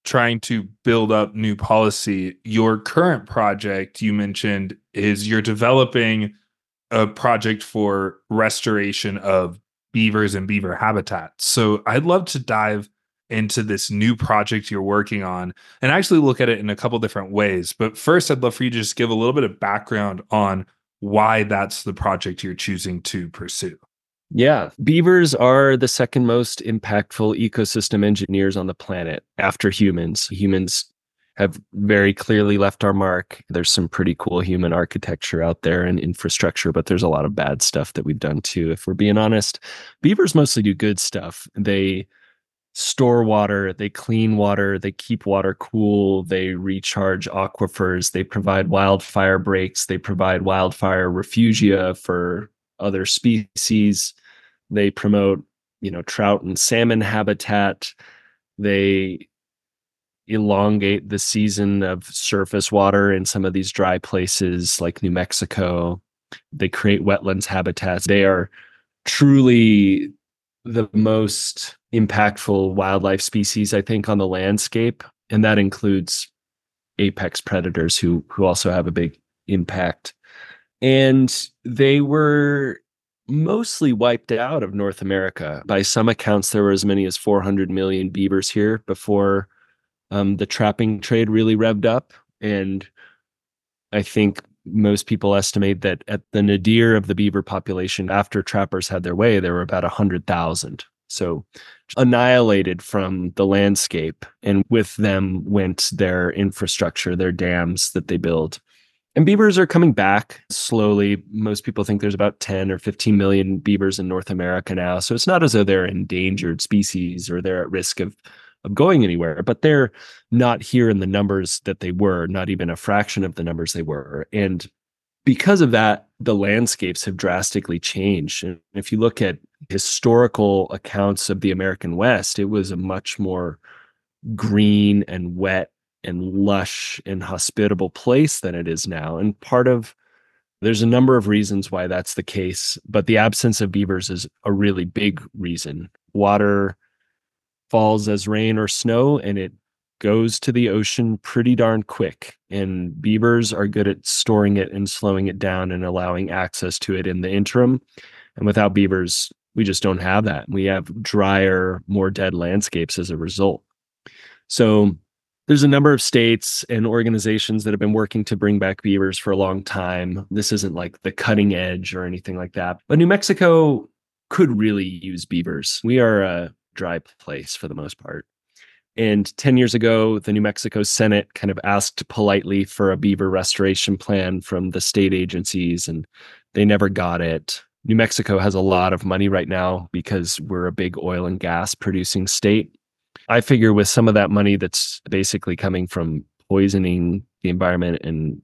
trying to build up new policy, your current project you mentioned is you're developing a project for restoration of beavers and beaver habitats. So I'd love to dive into this new project you're working on and actually look at it in a couple different ways. But first, I'd love for you to just give a little bit of background on why that's the project you're choosing to pursue. Yeah, beavers are the second most impactful ecosystem engineers on the planet after humans. Humans have very clearly left our mark. There's some pretty cool human architecture out there and infrastructure, but there's a lot of bad stuff that we've done too. If we're being honest, beavers mostly do good stuff. They store water, they clean water, they keep water cool, they recharge aquifers, they provide wildfire breaks, they provide wildfire refugia for other species, they promote, you know, trout and salmon habitat. They elongate the season of surface water in some of these dry places like New Mexico. They create wetlands habitats. They are truly the most impactful wildlife species, I think, on the landscape. And that includes apex predators who who also have a big impact. And they were mostly wiped out of North America. By some accounts, there were as many as 400 million beavers here before um, the trapping trade really revved up. And I think most people estimate that at the nadir of the beaver population, after trappers had their way, there were about 100,000. So annihilated from the landscape. And with them went their infrastructure, their dams that they build. And beavers are coming back slowly. Most people think there's about 10 or 15 million beavers in North America now. So it's not as though they're endangered species or they're at risk of, of going anywhere, but they're not here in the numbers that they were, not even a fraction of the numbers they were. And because of that, the landscapes have drastically changed. And if you look at historical accounts of the American West, it was a much more green and wet and lush and hospitable place than it is now. And part of there's a number of reasons why that's the case, but the absence of beavers is a really big reason. Water falls as rain or snow and it goes to the ocean pretty darn quick. And beavers are good at storing it and slowing it down and allowing access to it in the interim. And without beavers, we just don't have that. We have drier, more dead landscapes as a result. So there's a number of states and organizations that have been working to bring back beavers for a long time. This isn't like the cutting edge or anything like that. But New Mexico could really use beavers. We are a dry place for the most part. And 10 years ago, the New Mexico Senate kind of asked politely for a beaver restoration plan from the state agencies, and they never got it. New Mexico has a lot of money right now because we're a big oil and gas producing state. I figure with some of that money that's basically coming from poisoning the environment and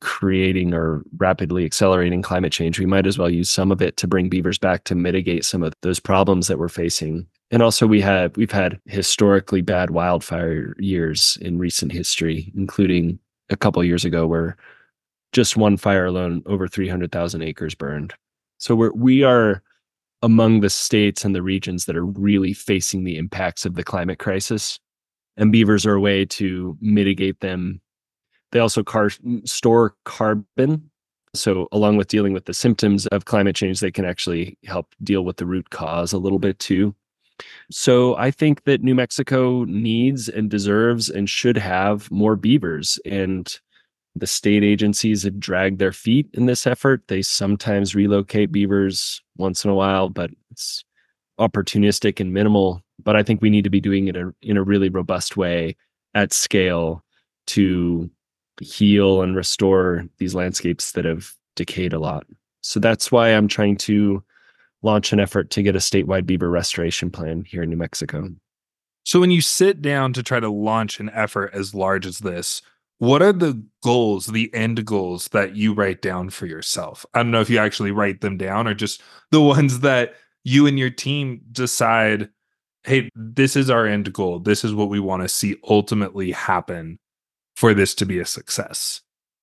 creating or rapidly accelerating climate change, we might as well use some of it to bring beavers back to mitigate some of those problems that we're facing. And also we have we've had historically bad wildfire years in recent history, including a couple years ago where just one fire alone over 300,000 acres burned. So we're we are among the states and the regions that are really facing the impacts of the climate crisis. And beavers are a way to mitigate them. They also car- store carbon. So, along with dealing with the symptoms of climate change, they can actually help deal with the root cause a little bit too. So, I think that New Mexico needs and deserves and should have more beavers. And the state agencies have dragged their feet in this effort. They sometimes relocate beavers once in a while, but it's opportunistic and minimal. But I think we need to be doing it in a really robust way at scale to heal and restore these landscapes that have decayed a lot. So that's why I'm trying to launch an effort to get a statewide beaver restoration plan here in New Mexico. So when you sit down to try to launch an effort as large as this, what are the goals, the end goals that you write down for yourself? I don't know if you actually write them down or just the ones that you and your team decide, hey, this is our end goal. This is what we want to see ultimately happen for this to be a success.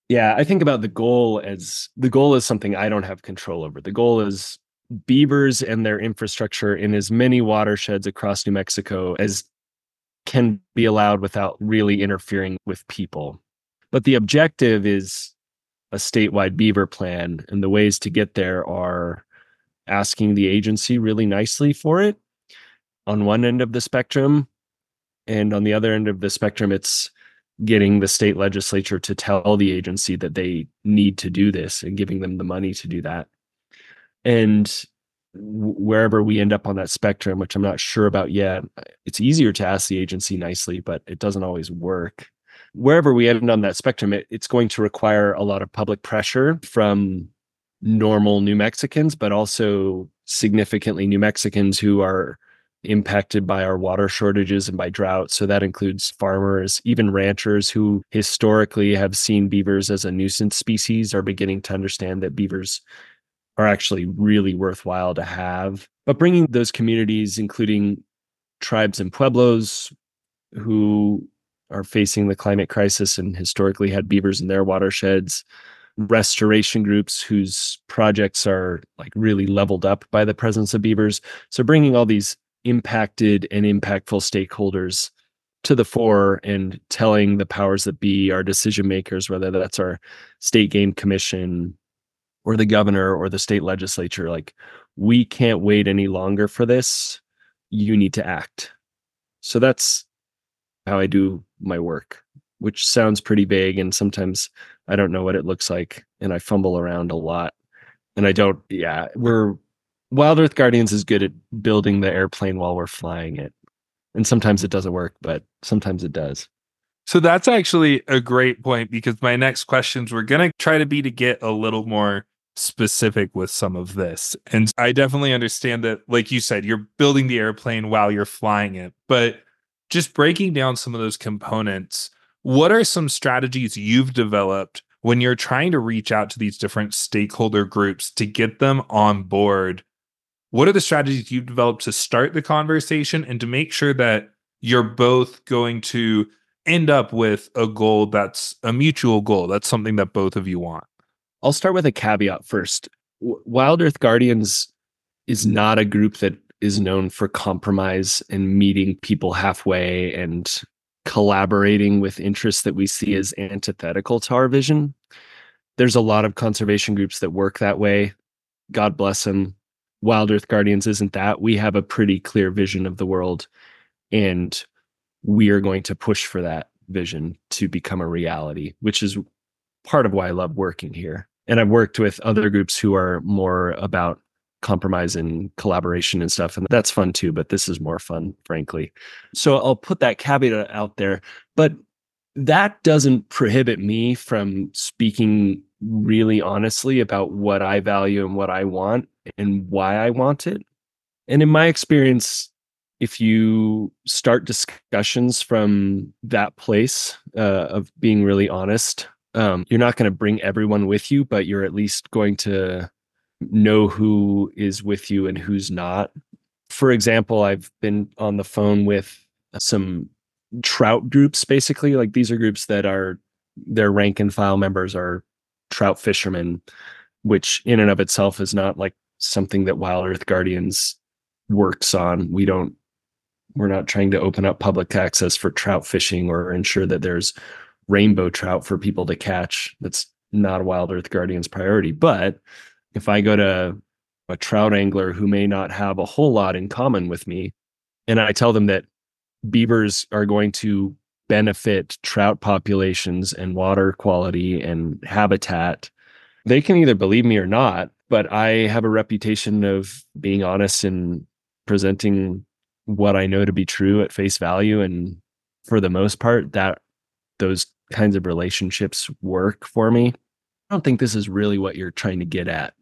Yeah, I think about the goal as the goal is something I don't have control over. The goal is beavers and their infrastructure in as many watersheds across New Mexico as can be allowed without really interfering with people. But the objective is a statewide beaver plan. And the ways to get there are asking the agency really nicely for it on one end of the spectrum. And on the other end of the spectrum, it's getting the state legislature to tell the agency that they need to do this and giving them the money to do that. And wherever we end up on that spectrum, which I'm not sure about yet, uh, it's easier to ask the agency nicely, but it doesn't always work wherever we end on that spectrum, it, it's going to require a lot of public pressure from normal New Mexicans, but also significantly New Mexicans who are impacted by our water shortages and by drought. So that includes farmers, even ranchers who historically have seen beavers as a nuisance species are beginning to understand that beavers are actually really worthwhile to have. But bringing those communities, including tribes and pueblos who are facing the climate crisis and historically had beavers in their watersheds restoration groups whose projects are like really leveled up by the presence of beavers so bringing all these impacted and impactful stakeholders to the fore and telling the powers that be our decision makers whether that's our state game commission or the governor or the state legislature like we can't wait any longer for this you need to act so that's how I do my work, which sounds pretty vague. And sometimes I don't know what it looks like and I fumble around a lot. And I don't, yeah, we're WildEarth Guardians is good at building the airplane while we're flying it. And sometimes it doesn't work, but sometimes it does. So that's actually a great point because my next questions were going to try to be to get a little more specific with some of this. And I definitely understand that, like you said, you're building the airplane while you're flying it. But just breaking down some of those components, what are some strategies you've developed when you're trying to reach out to these different stakeholder groups to get them on board? What are the strategies you've developed to start the conversation and to make sure that you're both going to end up with a goal that's a mutual goal? That's something that both of you want. I'll start with a caveat first. WildEarth Guardians is not a group that is known for compromise and meeting people halfway and collaborating with interests that we see as antithetical to our vision. There's a lot of conservation groups that work that way. God bless them. WildEarth Guardians isn't that. We have a pretty clear vision of the world, and we are going to push for that vision to become a reality, which is part of why I love working here. And I've worked with other groups who are more about compromise and collaboration and stuff. And that's fun too, but this is more fun, frankly. So I'll put that caveat out there. But that doesn't prohibit me from speaking really honestly about what I value and what I want and why I want it. And in my experience, if you start discussions from that place uh, of being really honest um, you're not going to bring everyone with you, but you're at least going to know who is with you and who's not. For example, I've been on the phone with some trout groups, basically. Like these are groups that are their rank and file members are trout fishermen, which in and of itself is not like something that WildEarth Guardians works on. We don't we're not trying to open up public access for trout fishing or ensure that there's rainbow trout for people to catch. That's not a WildEarth Guardian's priority. But if I go to a trout angler who may not have a whole lot in common with me, and I tell them that beavers are going to benefit trout populations and water quality and habitat, they can either believe me or not. But I have a reputation of being honest and presenting what I know to be true at face value. And for the most part, that those kinds of relationships work for me. I don't think this is really what you're trying to get at.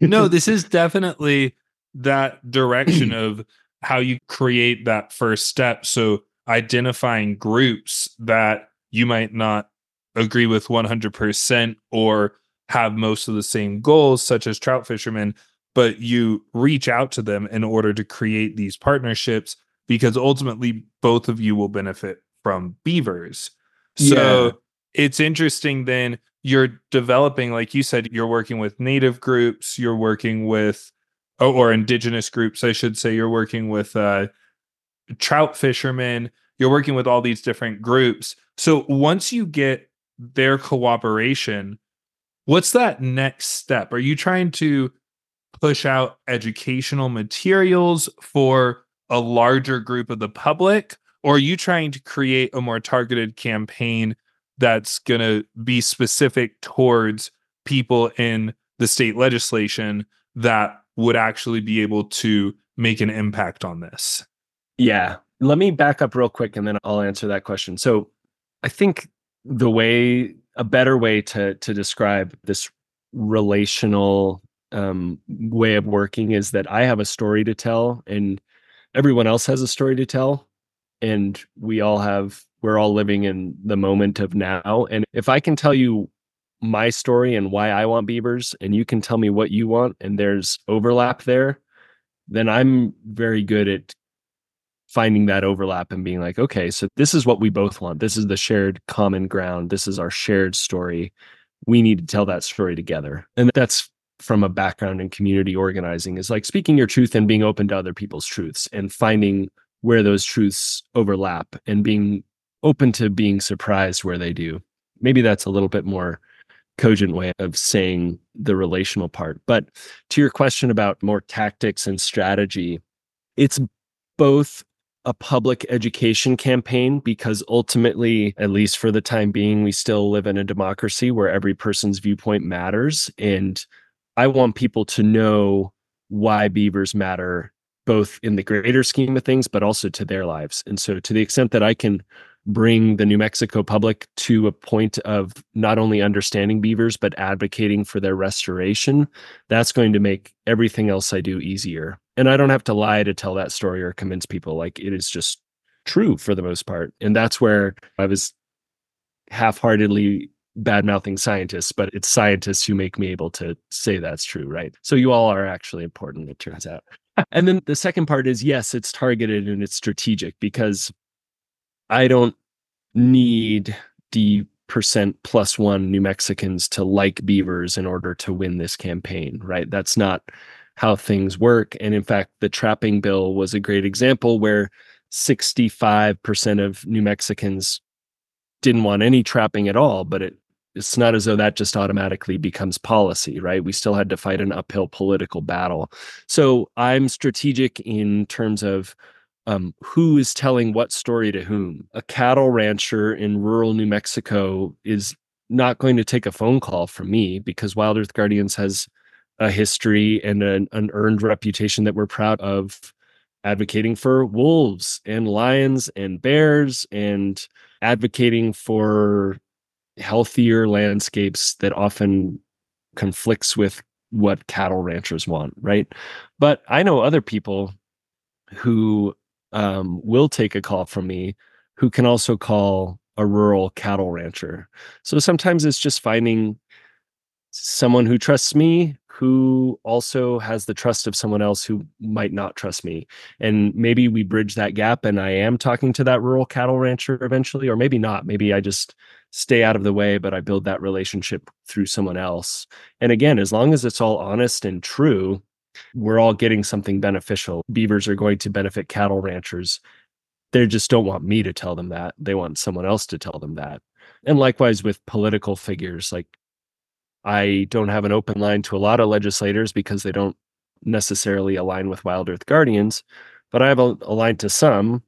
no, this is definitely that direction of how you create that first step. So identifying groups that you might not agree with 100% or have most of the same goals, such as trout fishermen, but you reach out to them in order to create these partnerships because ultimately both of you will benefit from beavers. So yeah. it's interesting then you're developing, like you said, you're working with native groups, you're working with, oh, or indigenous groups, I should say, you're working with uh, trout fishermen, you're working with all these different groups. So once you get their cooperation, what's that next step? Are you trying to push out educational materials for a larger group of the public? Or are you trying to create a more targeted campaign that's going to be specific towards people in the state legislation that would actually be able to make an impact on this? Yeah. Let me back up real quick and then I'll answer that question. So, I think the way a better way to to describe this relational um, way of working is that I have a story to tell and everyone else has a story to tell and we all have we're all living in the moment of now. And if i can tell you my story and why i want beavers and you can tell me what you want and there's overlap there then i'm very good at finding that overlap and being like okay so this is what we both want. This is the shared common ground. This is our shared story. We need to tell that story together. And that's from a background in community organizing is like speaking your truth and being open to other people's truths and finding where those truths overlap and being open to being surprised where they do. Maybe that's a little bit more cogent way of saying the relational part. But to your question about more tactics and strategy, it's both a public education campaign because ultimately, at least for the time being, we still live in a democracy where every person's viewpoint matters. And I want people to know why beavers matter both in the greater scheme of things, but also to their lives. And so, to the extent that I can bring the New Mexico public to a point of not only understanding beavers, but advocating for their restoration, that's going to make everything else I do easier. And I don't have to lie to tell that story or convince people. Like it is just true for the most part. And that's where I was half heartedly bad mouthing scientists, but it's scientists who make me able to say that's true, right? So you all are actually important, it turns out. And then the second part is yes, it's targeted and it's strategic because I don't need the percent plus one New Mexicans to like beavers in order to win this campaign, right? That's not how things work. And in fact, the trapping bill was a great example where 65% of New Mexicans didn't want any trapping at all, but it it's not as though that just automatically becomes policy, right? We still had to fight an uphill political battle. So I'm strategic in terms of um, who is telling what story to whom. A cattle rancher in rural New Mexico is not going to take a phone call from me because WildEarth Guardians has a history and an, an earned reputation that we're proud of advocating for wolves and lions and bears and advocating for healthier landscapes that often conflicts with what cattle ranchers want right but i know other people who um, will take a call from me who can also call a rural cattle rancher. So sometimes it's just finding someone who trusts me who also has the trust of someone else who might not trust me. And maybe we bridge that gap and I am talking to that rural cattle rancher eventually, or maybe not. Maybe I just stay out of the way, but I build that relationship through someone else. And again, as long as it's all honest and true, we're all getting something beneficial. Beavers are going to benefit cattle ranchers. They just don't want me to tell them that. They want someone else to tell them that. And likewise with political figures, like I don't have an open line to a lot of legislators because they don't necessarily align with WildEarth Guardians, but I have a, a line to some,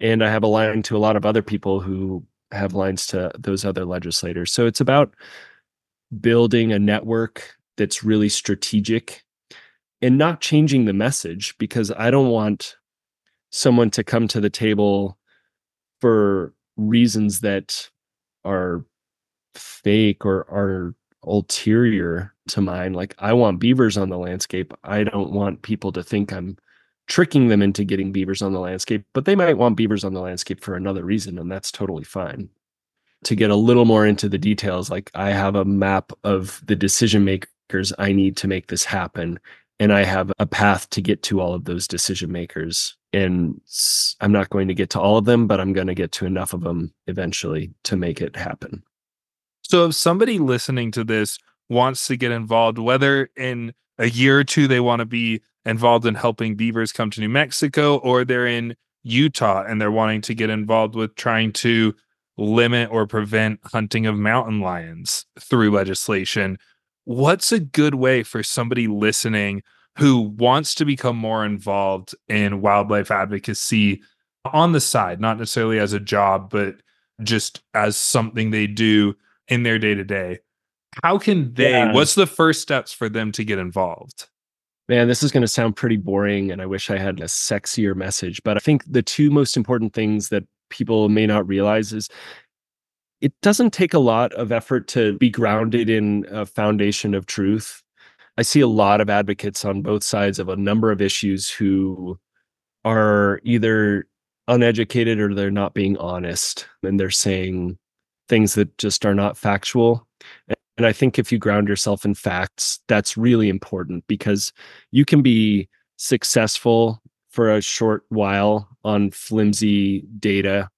and I have a line to a lot of other people who have lines to those other legislators. So it's about building a network that's really strategic and not changing the message because I don't want someone to come to the table for reasons that are fake or are ulterior to mine. Like I want beavers on the landscape. I don't want people to think I'm tricking them into getting beavers on the landscape, but they might want beavers on the landscape for another reason, and that's totally fine. To get a little more into the details, like I have a map of the decision makers I need to make this happen and I have a path to get to all of those decision makers. And I'm not going to get to all of them, but I'm going to get to enough of them eventually to make it happen. So, if somebody listening to this wants to get involved, whether in a year or two they want to be involved in helping beavers come to New Mexico, or they're in Utah and they're wanting to get involved with trying to limit or prevent hunting of mountain lions through legislation, what's a good way for somebody listening who wants to become more involved in wildlife advocacy on the side, not necessarily as a job, but just as something they do in their day to day? How can they, yeah. what's the first steps for them to get involved? Man, this is going to sound pretty boring, and I wish I had a sexier message. But I think the two most important things that people may not realize is it doesn't take a lot of effort to be grounded in a foundation of truth. I see a lot of advocates on both sides of a number of issues who are either uneducated or they're not being honest and they're saying things that just are not factual. And I think if you ground yourself in facts, that's really important because you can be successful for a short while on flimsy data,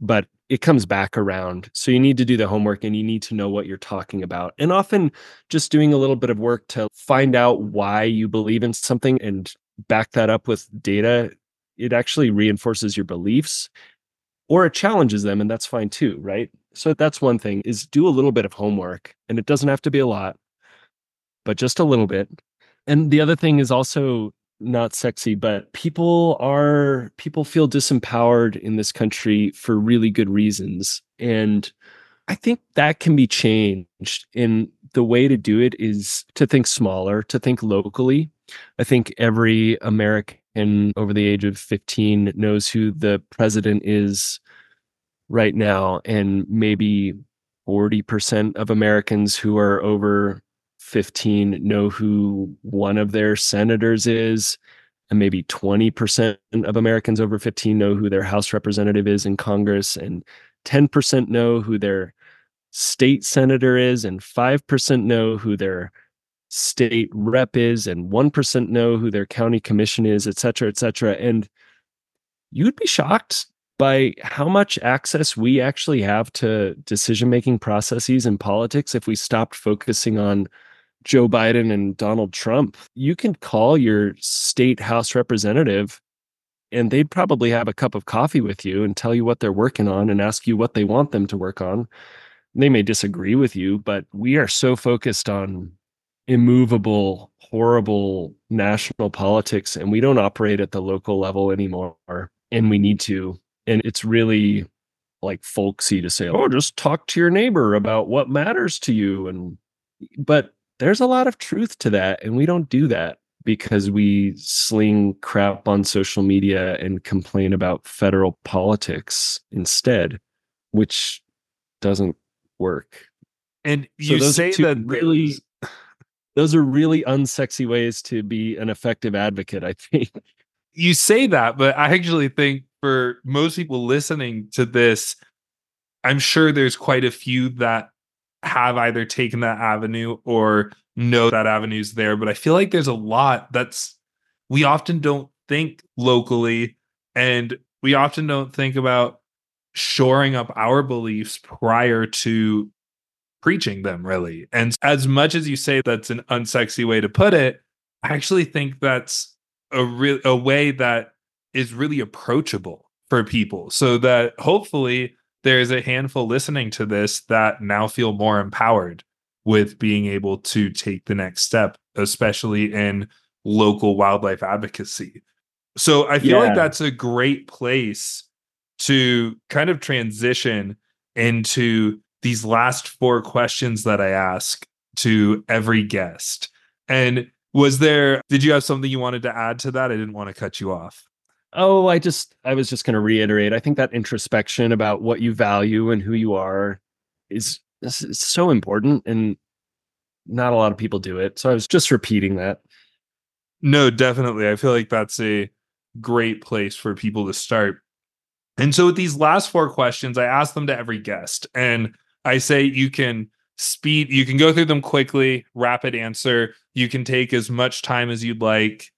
but it comes back around. So you need to do the homework and you need to know what you're talking about. And often just doing a little bit of work to find out why you believe in something and back that up with data, it actually reinforces your beliefs or it challenges them and that's fine too, right? So that's one thing is do a little bit of homework and it doesn't have to be a lot, but just a little bit. And the other thing is also not sexy, but people are people feel disempowered in this country for really good reasons. And I think that can be changed. And the way to do it is to think smaller, to think locally. I think every American over the age of 15 knows who the president is right now, and maybe 40% of Americans who are over 15 know who one of their senators is. And maybe 20% of Americans over 15 know who their House representative is in Congress. And 10% know who their state senator is. And 5% know who their state rep is. And 1% know who their county commission is, et cetera, et cetera. And you'd be shocked by how much access we actually have to decision making processes in politics if we stopped focusing on Joe Biden and Donald Trump. You can call your state house representative and they'd probably have a cup of coffee with you and tell you what they're working on and ask you what they want them to work on. They may disagree with you, but we are so focused on immovable, horrible national politics and we don't operate at the local level anymore. And we need to and it's really like folksy to say oh just talk to your neighbor about what matters to you and but there's a lot of truth to that and we don't do that because we sling crap on social media and complain about federal politics instead which doesn't work. And you so say that really those are really unsexy ways to be an effective advocate i think. You say that but i actually think for most people listening to this, I'm sure there's quite a few that have either taken that avenue or know that avenue's there. But I feel like there's a lot that's we often don't think locally and we often don't think about shoring up our beliefs prior to preaching them really. And as much as you say that's an unsexy way to put it, I actually think that's a real a way that is really approachable for people so that hopefully there's a handful listening to this that now feel more empowered with being able to take the next step, especially in local wildlife advocacy. So I feel yeah. like that's a great place to kind of transition into these last four questions that I ask to every guest. And was there, did you have something you wanted to add to that? I didn't want to cut you off. Oh, I just I was just going to reiterate. I think that introspection about what you value and who you are is, is so important and not a lot of people do it. So I was just repeating that. No, definitely. I feel like that's a great place for people to start. And so with these last four questions, I ask them to every guest and I say you can speed you can go through them quickly, rapid answer. You can take as much time as you'd like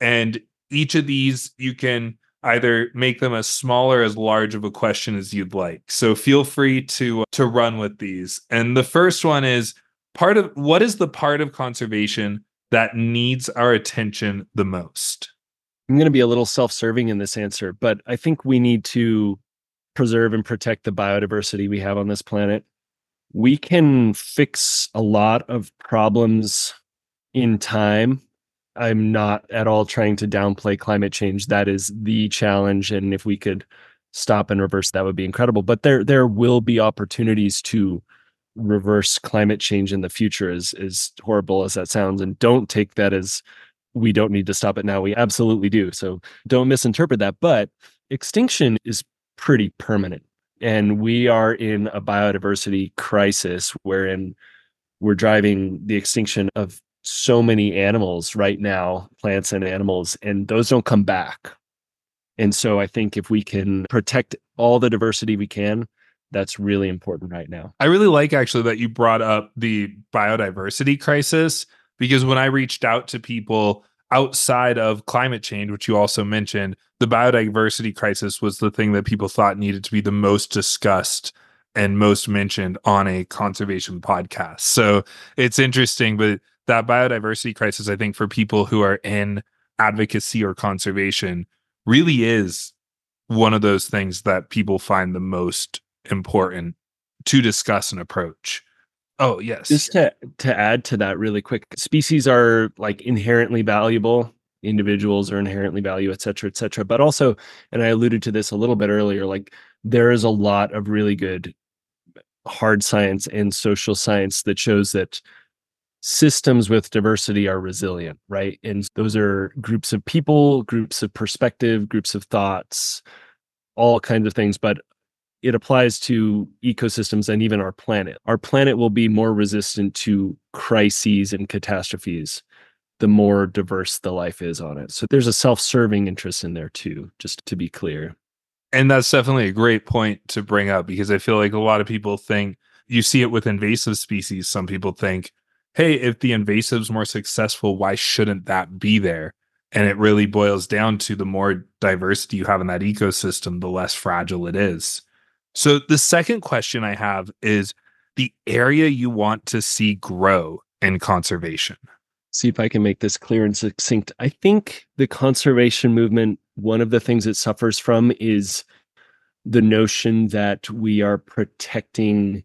and each of these you can either make them as small or as large of a question as you'd like. So feel free to uh, to run with these. And the first one is part of what is the part of conservation that needs our attention the most? I'm going to be a little self-serving in this answer, but I think we need to preserve and protect the biodiversity we have on this planet. We can fix a lot of problems in time I'm not at all trying to downplay climate change. That is the challenge. And if we could stop and reverse, that would be incredible. But there there will be opportunities to reverse climate change in the future, as as horrible as that sounds. And don't take that as we don't need to stop it now. We absolutely do. So don't misinterpret that. But extinction is pretty permanent. And we are in a biodiversity crisis wherein we're driving the extinction of so many animals right now, plants and animals, and those don't come back. And so I think if we can protect all the diversity we can, that's really important right now. I really like actually that you brought up the biodiversity crisis because when I reached out to people outside of climate change, which you also mentioned, the biodiversity crisis was the thing that people thought needed to be the most discussed and most mentioned on a conservation podcast. So it's interesting, but that biodiversity crisis, I think, for people who are in advocacy or conservation, really is one of those things that people find the most important to discuss and approach. Oh, yes. Just to to add to that really quick, species are like inherently valuable. Individuals are inherently valuable, et cetera, et cetera. But also, and I alluded to this a little bit earlier, like there is a lot of really good hard science and social science that shows that systems with diversity are resilient, right? And those are groups of people, groups of perspective, groups of thoughts, all kinds of things. But it applies to ecosystems and even our planet. Our planet will be more resistant to crises and catastrophes the more diverse the life is on it. So there's a self serving interest in there too, just to be clear. And that's definitely a great point to bring up because I feel like a lot of people think you see it with invasive species. Some people think, hey, if the invasive's more successful, why shouldn't that be there? And it really boils down to the more diversity you have in that ecosystem, the less fragile it is. So the second question I have is the area you want to see grow in conservation. See if I can make this clear and succinct. I think the conservation movement, one of the things it suffers from is the notion that we are protecting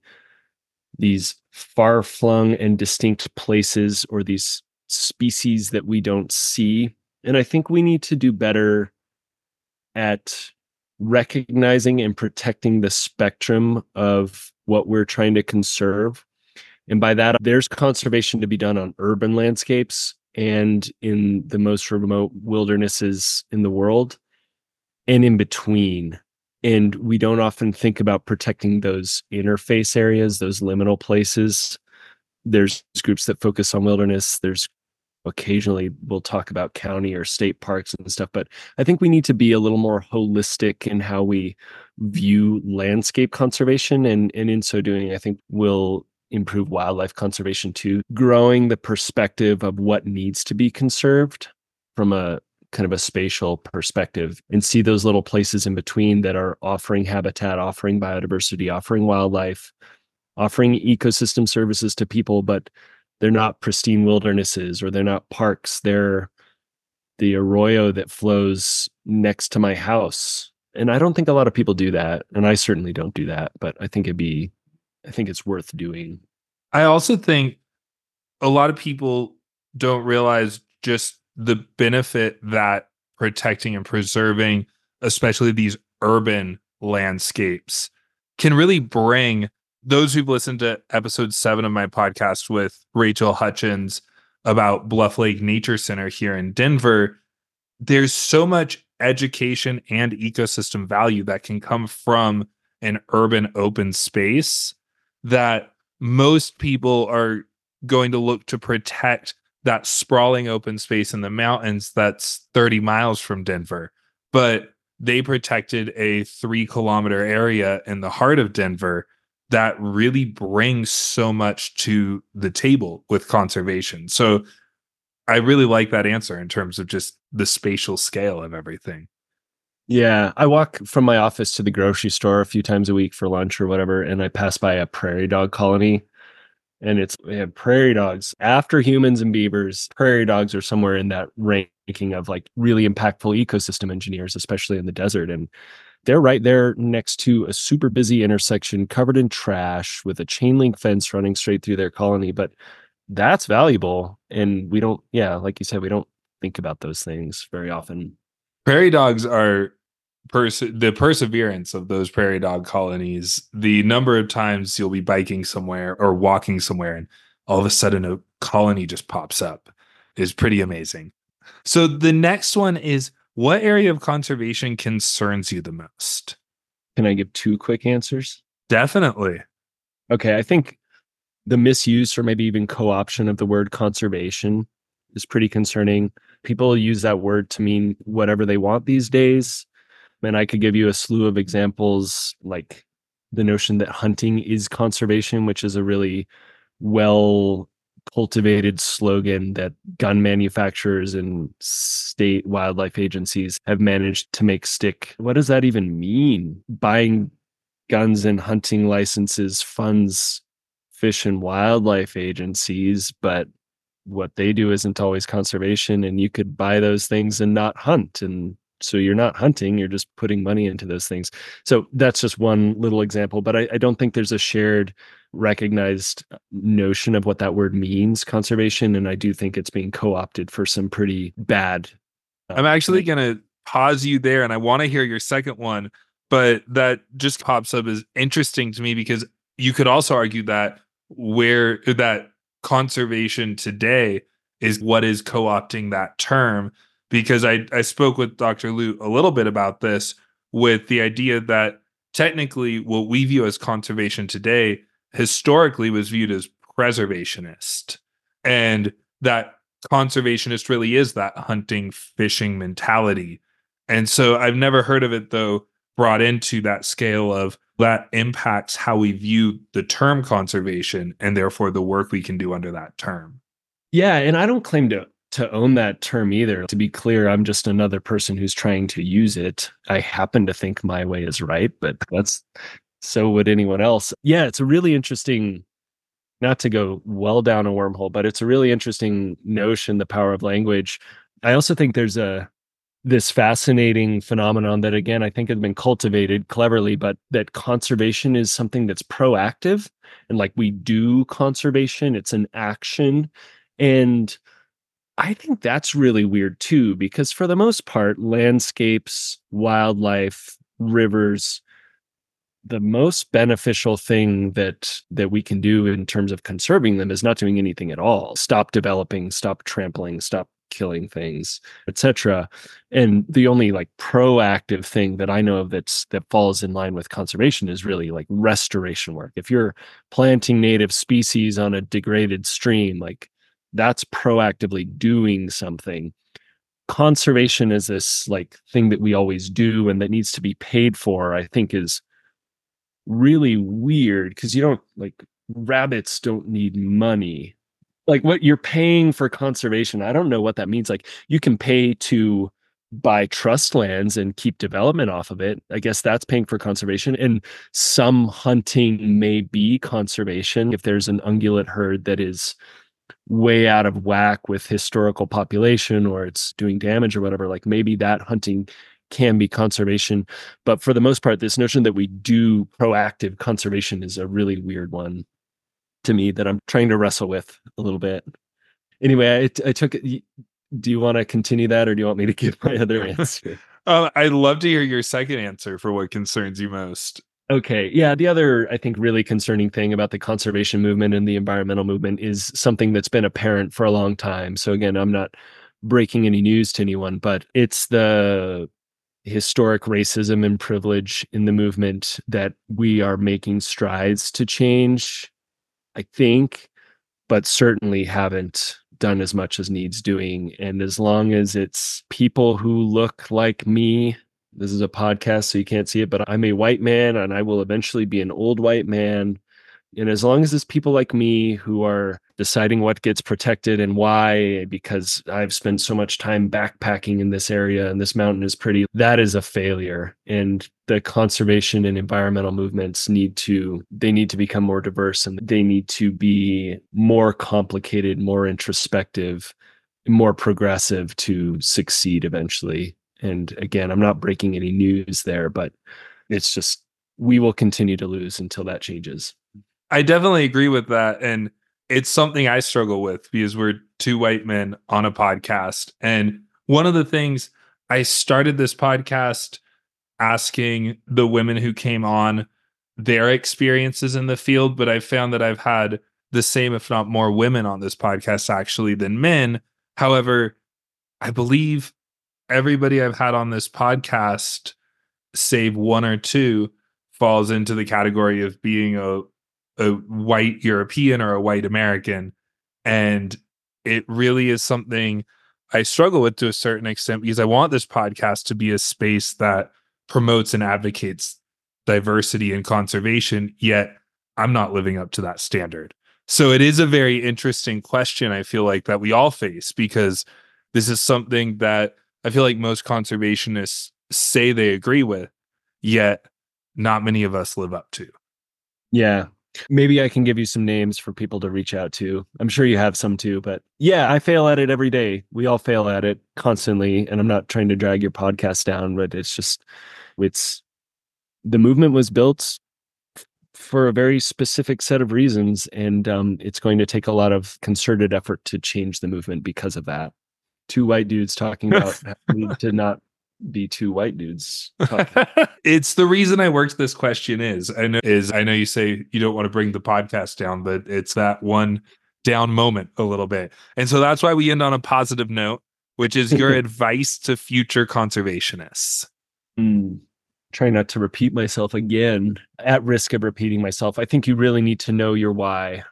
these far flung and distinct places or these species that we don't see. And I think we need to do better at recognizing and protecting the spectrum of what we're trying to conserve. And by that, there's conservation to be done on urban landscapes and in the most remote wildernesses in the world and in between. And we don't often think about protecting those interface areas, those liminal places. There's groups that focus on wilderness. There's occasionally we'll talk about county or state parks and stuff but i think we need to be a little more holistic in how we view landscape conservation and and in so doing i think we'll improve wildlife conservation too growing the perspective of what needs to be conserved from a kind of a spatial perspective and see those little places in between that are offering habitat offering biodiversity offering wildlife offering ecosystem services to people but they're not pristine wildernesses or they're not parks. They're the arroyo that flows next to my house. And i don't think a lot of people do that and i certainly don't do that but i think it'd be i think it's worth doing. I also think a lot of people don't realize just the benefit that protecting and preserving especially these urban landscapes can really bring. Those who've listened to episode seven of my podcast with Rachel Hutchins about Bluff Lake Nature Center here in Denver, there's so much education and ecosystem value that can come from an urban open space that most people are going to look to protect that sprawling open space in the mountains that's 30 miles from Denver. But they protected a three kilometer area in the heart of Denver that really brings so much to the table with conservation. So I really like that answer in terms of just the spatial scale of everything. Yeah, I walk from my office to the grocery store a few times a week for lunch or whatever, and I pass by a prairie dog colony. And it's prairie dogs after humans and beavers. Prairie dogs are somewhere in that ranking of like really impactful ecosystem engineers, especially in the desert. And they're right there next to a super busy intersection covered in trash with a chain link fence running straight through their colony. But that's valuable. And we don't, yeah, like you said, we don't think about those things very often. Prairie dogs are pers- the perseverance of those prairie dog colonies, the number of times you'll be biking somewhere or walking somewhere and all of a sudden a colony just pops up is pretty amazing. So the next one is what area of conservation concerns you the most? Can I give two quick answers? Definitely. Okay, I think the misuse or maybe even co-option of the word conservation is pretty concerning. People use that word to mean whatever they want these days. And I could give you a slew of examples like the notion that hunting is conservation, which is a really well cultivated slogan that gun manufacturers and state wildlife agencies have managed to make stick. What does that even mean? Buying guns and hunting licenses funds fish and wildlife agencies, but what they do isn't always conservation and you could buy those things and not hunt and so you're not hunting you're just putting money into those things. So that's just one little example but I, I, don't think there's a shared recognized notion of what that word means conservation and i do think it's being co-opted for some pretty bad uh, i'm actually going to pause you there and i want to hear your second one but that just pops up as interesting to me because you could also argue that where that conservation today is what is co-opting that term because I, I spoke with Dr. Lute a little bit about this with the idea that technically what we view as conservation today historically was viewed as preservationist and that conservationist really is that hunting fishing mentality and so i've never heard of it though brought into that scale of that impacts how we view the term conservation and therefore the work we can do under that term yeah and i don't claim to to own that term either. To be clear, I'm just another person who's trying to use it. I happen to think my way is right, but that's so would anyone else. Yeah, it's a really interesting not to go well down a wormhole, but it's a really interesting notion the power of language. I also think there's a this fascinating phenomenon that again I think has been cultivated cleverly, but that conservation is something that's proactive and like we do conservation, it's an action and I think that's really weird too, because for the most part, landscapes, wildlife, rivers, the most beneficial thing that that we can do in terms of conserving them is not doing anything at all. Stop developing, stop trampling, stop killing things, etc. And the only like proactive thing that I know of that's that falls in line with conservation is really like restoration work. If you're planting native species on a degraded stream, like that's proactively doing something. Conservation is this like thing that we always do and that needs to be paid for i think is really weird because you don't like rabbits don't need money. Like what you're paying for conservation i don't know what that means like you can pay to buy trust lands and keep development off of it i guess that's paying for conservation and some hunting may be conservation if there's an ungulate herd that is way out of whack with historical population or it's doing damage or whatever like maybe that hunting can be conservation. But for the most part this notion that we do proactive conservation is a really weird one to me that i'm trying to wrestle with a little bit. Anyway i, I took it do you want to continue that or do you want me to give my other answer? Uh, i'd love to hear your second answer for what concerns you most Okay. Yeah. The other, I think, really concerning thing about the conservation movement and the environmental movement is something that's been apparent for a long time. So, again, I'm not breaking any news to anyone, but it's the historic racism and privilege in the movement that we are making strides to change, I think, but certainly haven't done as much as needs doing. And as long as it's people who look like me this is a podcast, so you can't see it, but I'm a white man and I will eventually be an old white man. And as long as it's people like me who are deciding what gets protected and why, because I've spent so much time backpacking in this area and this mountain is pretty, that is a failure. And the conservation and environmental movements need to, they need to become more diverse and they need to be more complicated, more introspective, more progressive to succeed eventually. And again, I'm not breaking any news there, but it's just we will continue to lose until that changes. I definitely agree with that. And it's something I struggle with because we're two white men on a podcast. And one of the things I started this podcast asking the women who came on their experiences in the field, but I found that I've had the same, if not more, women on this podcast actually than men. However, I believe everybody I've had on this podcast, save one or two, falls into the category of being a a white European or a white American. And it really is something I struggle with to a certain extent because I want this podcast to be a space that promotes and advocates diversity and conservation, yet I'm not living up to that standard. So it is a very interesting question, I feel like, that we all face because this is something that I feel like most conservationists say they agree with, yet not many of us live up to. Yeah. Maybe I can give you some names for people to reach out to. I'm sure you have some too, but yeah, I fail at it every day. We all fail at it constantly. And I'm not trying to drag your podcast down, but it's just, it's the movement was built for a very specific set of reasons. And um, it's going to take a lot of concerted effort to change the movement because of that two white dudes talking about to not be two white dudes. it's the reason I worked this question is I know is I know you say you don't want to bring the podcast down, but it's that one down moment a little bit. And so that's why we end on a positive note, which is your advice to future conservationists. Mm, try not to repeat myself again at risk of repeating myself. I think you really need to know your why,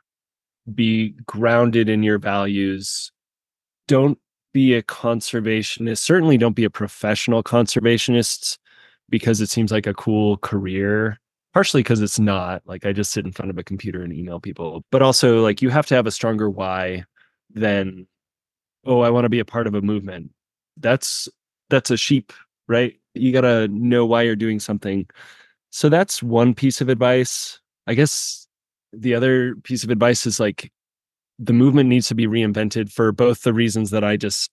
be grounded in your values. Don't be a conservationist. Certainly don't be a professional conservationist because it seems like a cool career partially because it's not. Like i just sit in front of a computer and email people. But also like you have to have a stronger why than oh i want to be a part of a movement. That's that's a sheep right? You got to know why you're doing something. So that's one piece of advice. I guess the other piece of advice is like the movement needs to be reinvented for both the reasons that i just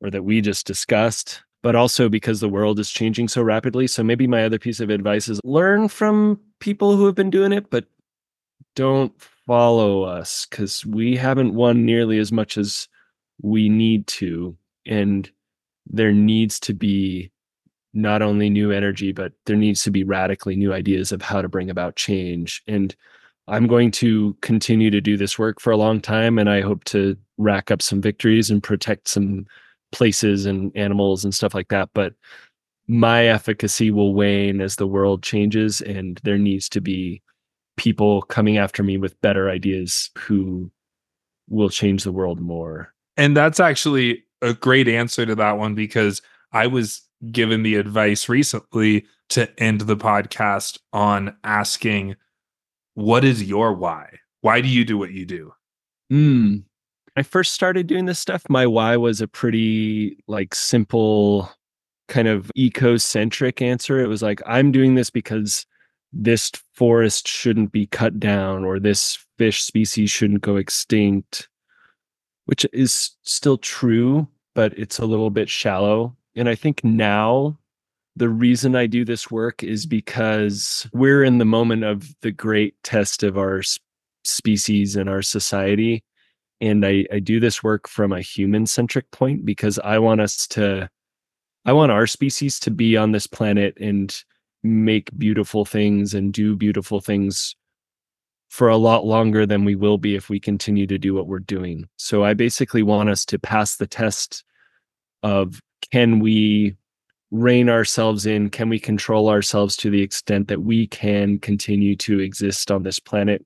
or that we just discussed but also because the world is changing so rapidly. So maybe my other piece of advice is learn from people who have been doing it, but don't follow us because we haven't won nearly as much as we need to. And there needs to be not only new energy, but there needs to be radically new ideas of how to bring about change. And I'm going to continue to do this work for a long time. And I hope to rack up some victories and protect some places and animals and stuff like that. But my efficacy will wane as the world changes, and there needs to be people coming after me with better ideas who will change the world more. And that's actually a great answer to that one because I was given the advice recently to end the podcast on asking, What is your why? Why do you do what you do? Mm, I first started doing this stuff, my why was a pretty like simple kind of eco-centric answer. It was like I'm doing this because this forest shouldn't be cut down or this fish species shouldn't go extinct, which is still true, but it's a little bit shallow. And I think now the reason I do this work is because we're in the moment of the great test of our species and our society and I, I do this work from a human centric point because I want us to I want our species to be on this planet and make beautiful things and do beautiful things for a lot longer than we will be if we continue to do what we're doing. So I basically want us to pass the test of can we rein ourselves in? Can we control ourselves to the extent that we can continue to exist on this planet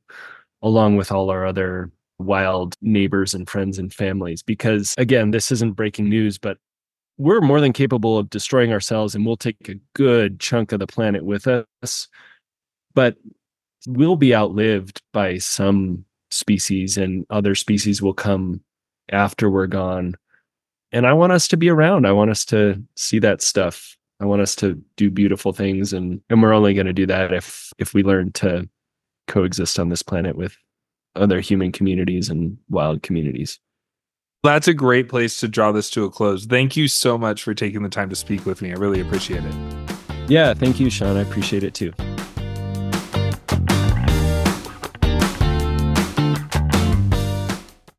along with all our other wild neighbors and friends and families. Because again, this isn't breaking news, but we're more than capable of destroying ourselves and we'll take a good chunk of the planet with us. But we'll be outlived by some species and other species will come after we're gone. And I want us to be around. I want us to see that stuff. I want us to do beautiful things and and we're only going to do that if if we learn to coexist on this planet with other human communities and wild communities. That's a great place to draw this to a close. Thank you so much for taking the time to speak with me. I really appreciate it. Yeah, thank you, Sean. I appreciate it too.